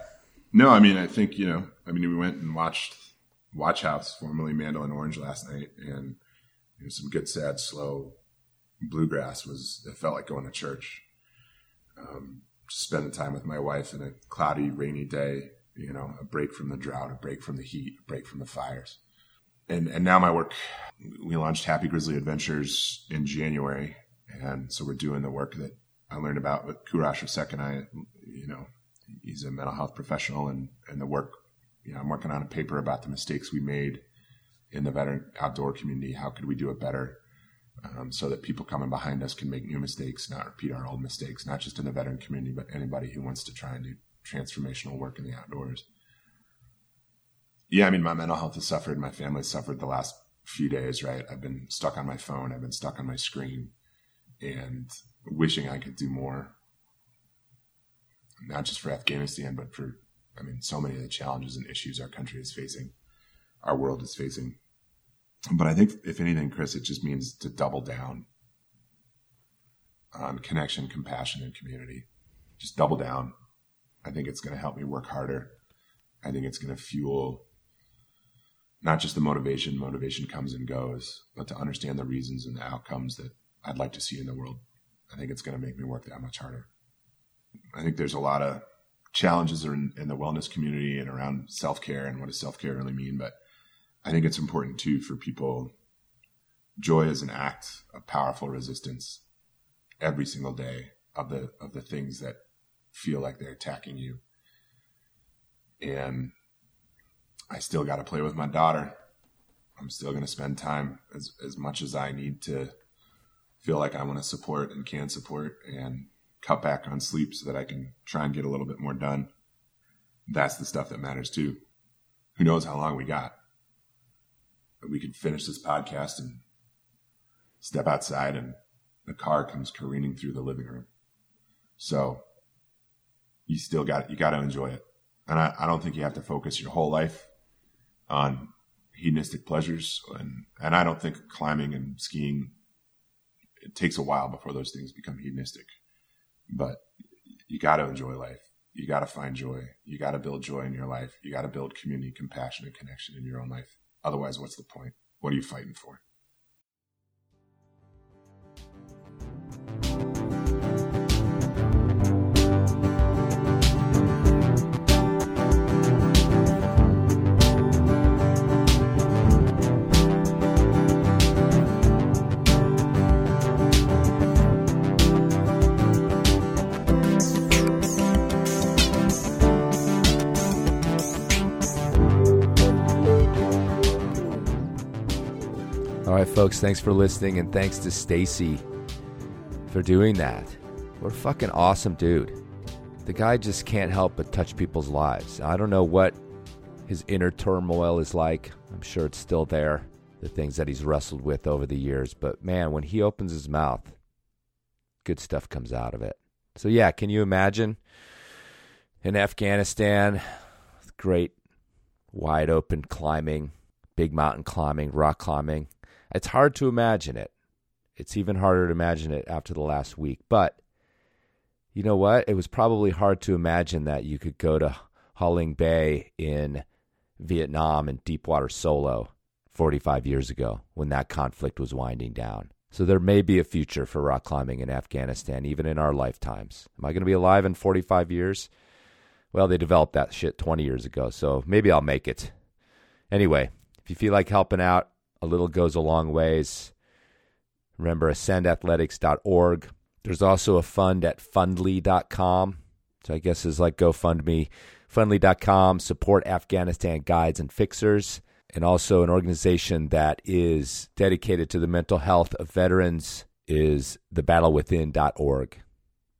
[SPEAKER 6] no, I mean, I think you know, I mean, we went and watched Watchhouse, formerly Mandolin Orange, last night, and you know, some good, sad, slow bluegrass was. It felt like going to church. Um, spending time with my wife in a cloudy, rainy day you know, a break from the drought, a break from the heat, a break from the fires. And and now my work, we launched Happy Grizzly Adventures in January, and so we're doing the work that I learned about with Kurash Sekani. You know, he's a mental health professional, and and the work, you know, I'm working on a paper about the mistakes we made in the veteran outdoor community. How could we do it better? Um, so that people coming behind us can make new mistakes, not repeat our old mistakes, not just in the veteran community, but anybody who wants to try and do transformational work in the outdoors. Yeah, I mean, my mental health has suffered. My family suffered the last few days, right? I've been stuck on my phone. I've been stuck on my screen and wishing I could do more, not just for Afghanistan, but for, I mean, so many of the challenges and issues our country is facing, our world is facing. But I think, if anything, Chris, it just means to double down on connection, compassion, and community. Just double down I think it's going to help me work harder. I think it's going to fuel not just the motivation, motivation comes and goes, but to understand the reasons and the outcomes that I'd like to see in the world. I think it's going to make me work that much harder. I think there's a lot of challenges in, in the wellness community and around self care and what does self care really mean. But I think it's important too for people. Joy is an act of powerful resistance every single day of the of the things that feel like they're attacking you. And I still got to play with my daughter. I'm still going to spend time as, as much as I need to feel like I want to support and can support and cut back on sleep so that I can try and get a little bit more done. That's the stuff that matters too. Who knows how long we got? We could finish this podcast and step outside and the car comes careening through the living room. So you still got you got to enjoy it. And I, I don't think you have to focus your whole life on hedonistic pleasures. And and I don't think climbing and skiing it takes a while before those things become hedonistic. But you got to enjoy life. You got to find joy. You got to build joy in your life. You got to build community, compassion, and connection in your own life. Otherwise, what's the point? What are you fighting for?
[SPEAKER 2] All right, folks, thanks for listening, and thanks to Stacy for doing that. What a fucking awesome dude. The guy just can't help but touch people's lives. I don't know what his inner turmoil is like. I'm sure it's still there, the things that he's wrestled with over the years. But man, when he opens his mouth, good stuff comes out of it. So, yeah, can you imagine in Afghanistan, great wide open climbing, big mountain climbing, rock climbing? It's hard to imagine it. It's even harder to imagine it after the last week. But you know what? It was probably hard to imagine that you could go to Ha Bay in Vietnam and Deepwater Solo 45 years ago when that conflict was winding down. So there may be a future for rock climbing in Afghanistan, even in our lifetimes. Am I going to be alive in 45 years Well, they developed that shit 20 years ago, so maybe I'll make it. Anyway, if you feel like helping out, a little goes a long ways. Remember, ascendathletics.org. There's also a fund at fundly.com. So I guess is like GoFundMe. Fundly.com, support Afghanistan guides and fixers, and also an organization that is dedicated to the mental health of veterans is thebattlewithin.org.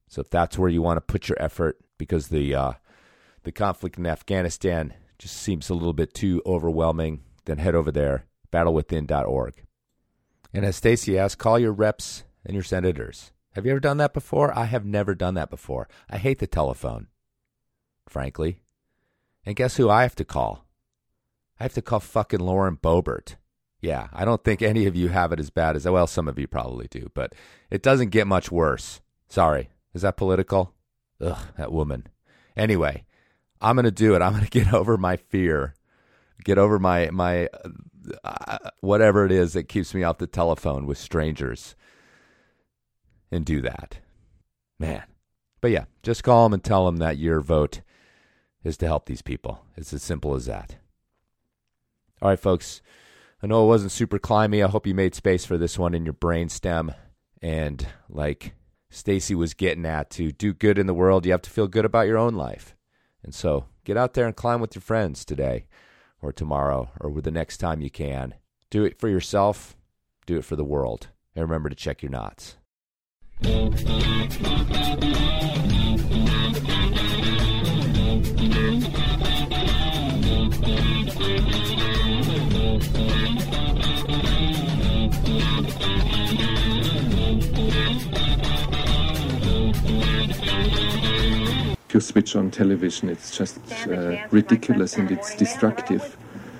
[SPEAKER 2] So if that's where you want to put your effort, because the uh, the conflict in Afghanistan just seems a little bit too overwhelming, then head over there, battlewithin.org. And as Stacy asked, call your reps and your senators. Have you ever done that before? I have never done that before. I hate the telephone, frankly. And guess who I have to call? I have to call fucking Lauren Boebert. Yeah, I don't think any of you have it as bad as well. Some of you probably do, but it doesn't get much worse. Sorry, is that political? Ugh, that woman. Anyway, I'm gonna do it. I'm gonna (laughs) get over my fear, get over my my uh, whatever it is that keeps me off the telephone with strangers, and do that, man. But yeah, just call them and tell them that your vote is to help these people. It's as simple as that. All right, folks. I know it wasn't super climby. I hope you made space for this one in your brain stem. And like Stacy was getting at, to do good in the world, you have to feel good about your own life. And so get out there and climb with your friends today or tomorrow or the next time you can. Do it for yourself, do it for the world. And remember to check your knots.
[SPEAKER 7] You switch on television, it's just uh, ridiculous and it's destructive.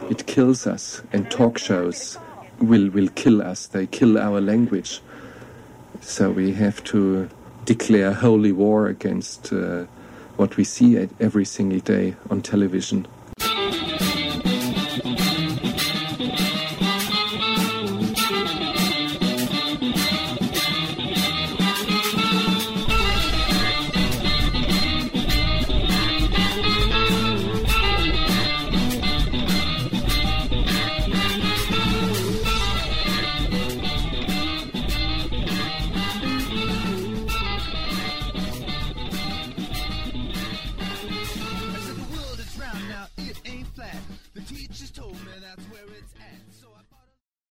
[SPEAKER 7] It kills us, and talk shows will will kill us. They kill our language. So we have to declare holy war against uh, what we see every single day on television.